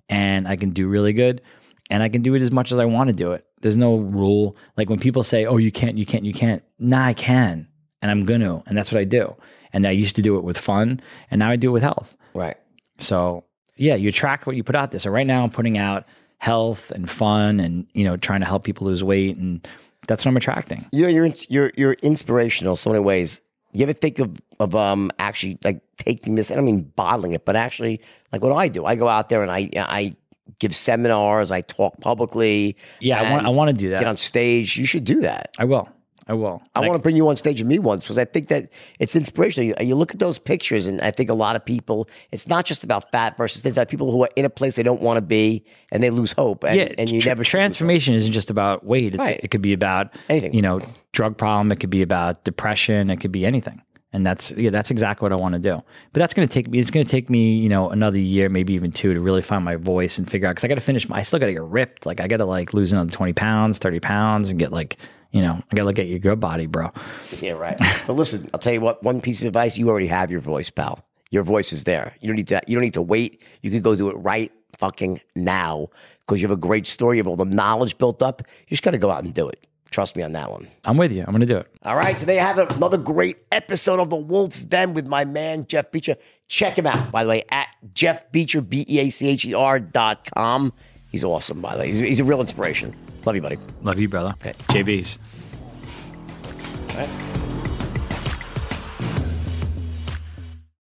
[SPEAKER 1] and I can do really good, and I can do it as much as I want to do it. There's no rule. Like when people say, "Oh, you can't, you can't, you can't," nah, I can, and I'm gonna, and that's what I do. And I used to do it with fun, and now I do it with health.
[SPEAKER 2] right.
[SPEAKER 1] So yeah, you track what you put out there. So right now I'm putting out health and fun, and you know, trying to help people lose weight, and that's what I'm attracting.
[SPEAKER 2] You know, you're you're you're inspirational so many ways. You ever think of of um actually like taking this? I don't mean bottling it, but actually like what I do. I go out there and I I give seminars. I talk publicly.
[SPEAKER 1] Yeah, I want, I want to do that.
[SPEAKER 2] get on stage. You should do that.
[SPEAKER 1] I will. I will.
[SPEAKER 2] I
[SPEAKER 1] Like,
[SPEAKER 2] want to bring you on stage with me once because I think that it's inspirational. You, you look at those pictures, and I think a lot of people. It's not just about fat versus thin. It's about people who are in a place they don't want to be, and they lose hope. And,
[SPEAKER 1] yeah,
[SPEAKER 2] and you
[SPEAKER 1] tr-
[SPEAKER 2] never should lose hope.
[SPEAKER 1] transformation isn't just about weight. It's,
[SPEAKER 2] Right.
[SPEAKER 1] It could be about
[SPEAKER 2] Anything.
[SPEAKER 1] You know, drug problem. It could be about depression. It could be anything. And that's yeah, that's exactly what I want to do. But that's going to take me. It's going to take me, you know, another year, maybe even two, to really find my voice and figure out. Because I got to finish. My, I still got to get ripped. Like I got to like lose another twenty pounds, thirty pounds, and get like, you know, I got to look at your good body, bro.
[SPEAKER 2] Yeah, right. but listen, I'll tell you what. One piece of advice: you already have your voice, pal. Your voice is there. You don't need to. You don't need to wait. You can go do it right fucking now because you have a great story. You have all the knowledge built up. You just got to go out and do it. Trust me on that one.
[SPEAKER 1] I'm with you. I'm going to do it.
[SPEAKER 2] All right, today I have another great episode of The Wolf's Den with my man, Jeff Beacher. Check him out, by the way, at Jeff Beacher, B E A C H E R dot com. He's awesome, by the way. He's, he's a real inspiration. Love you, buddy.
[SPEAKER 1] Love you, brother.
[SPEAKER 2] Okay.
[SPEAKER 1] JB's.
[SPEAKER 2] All right.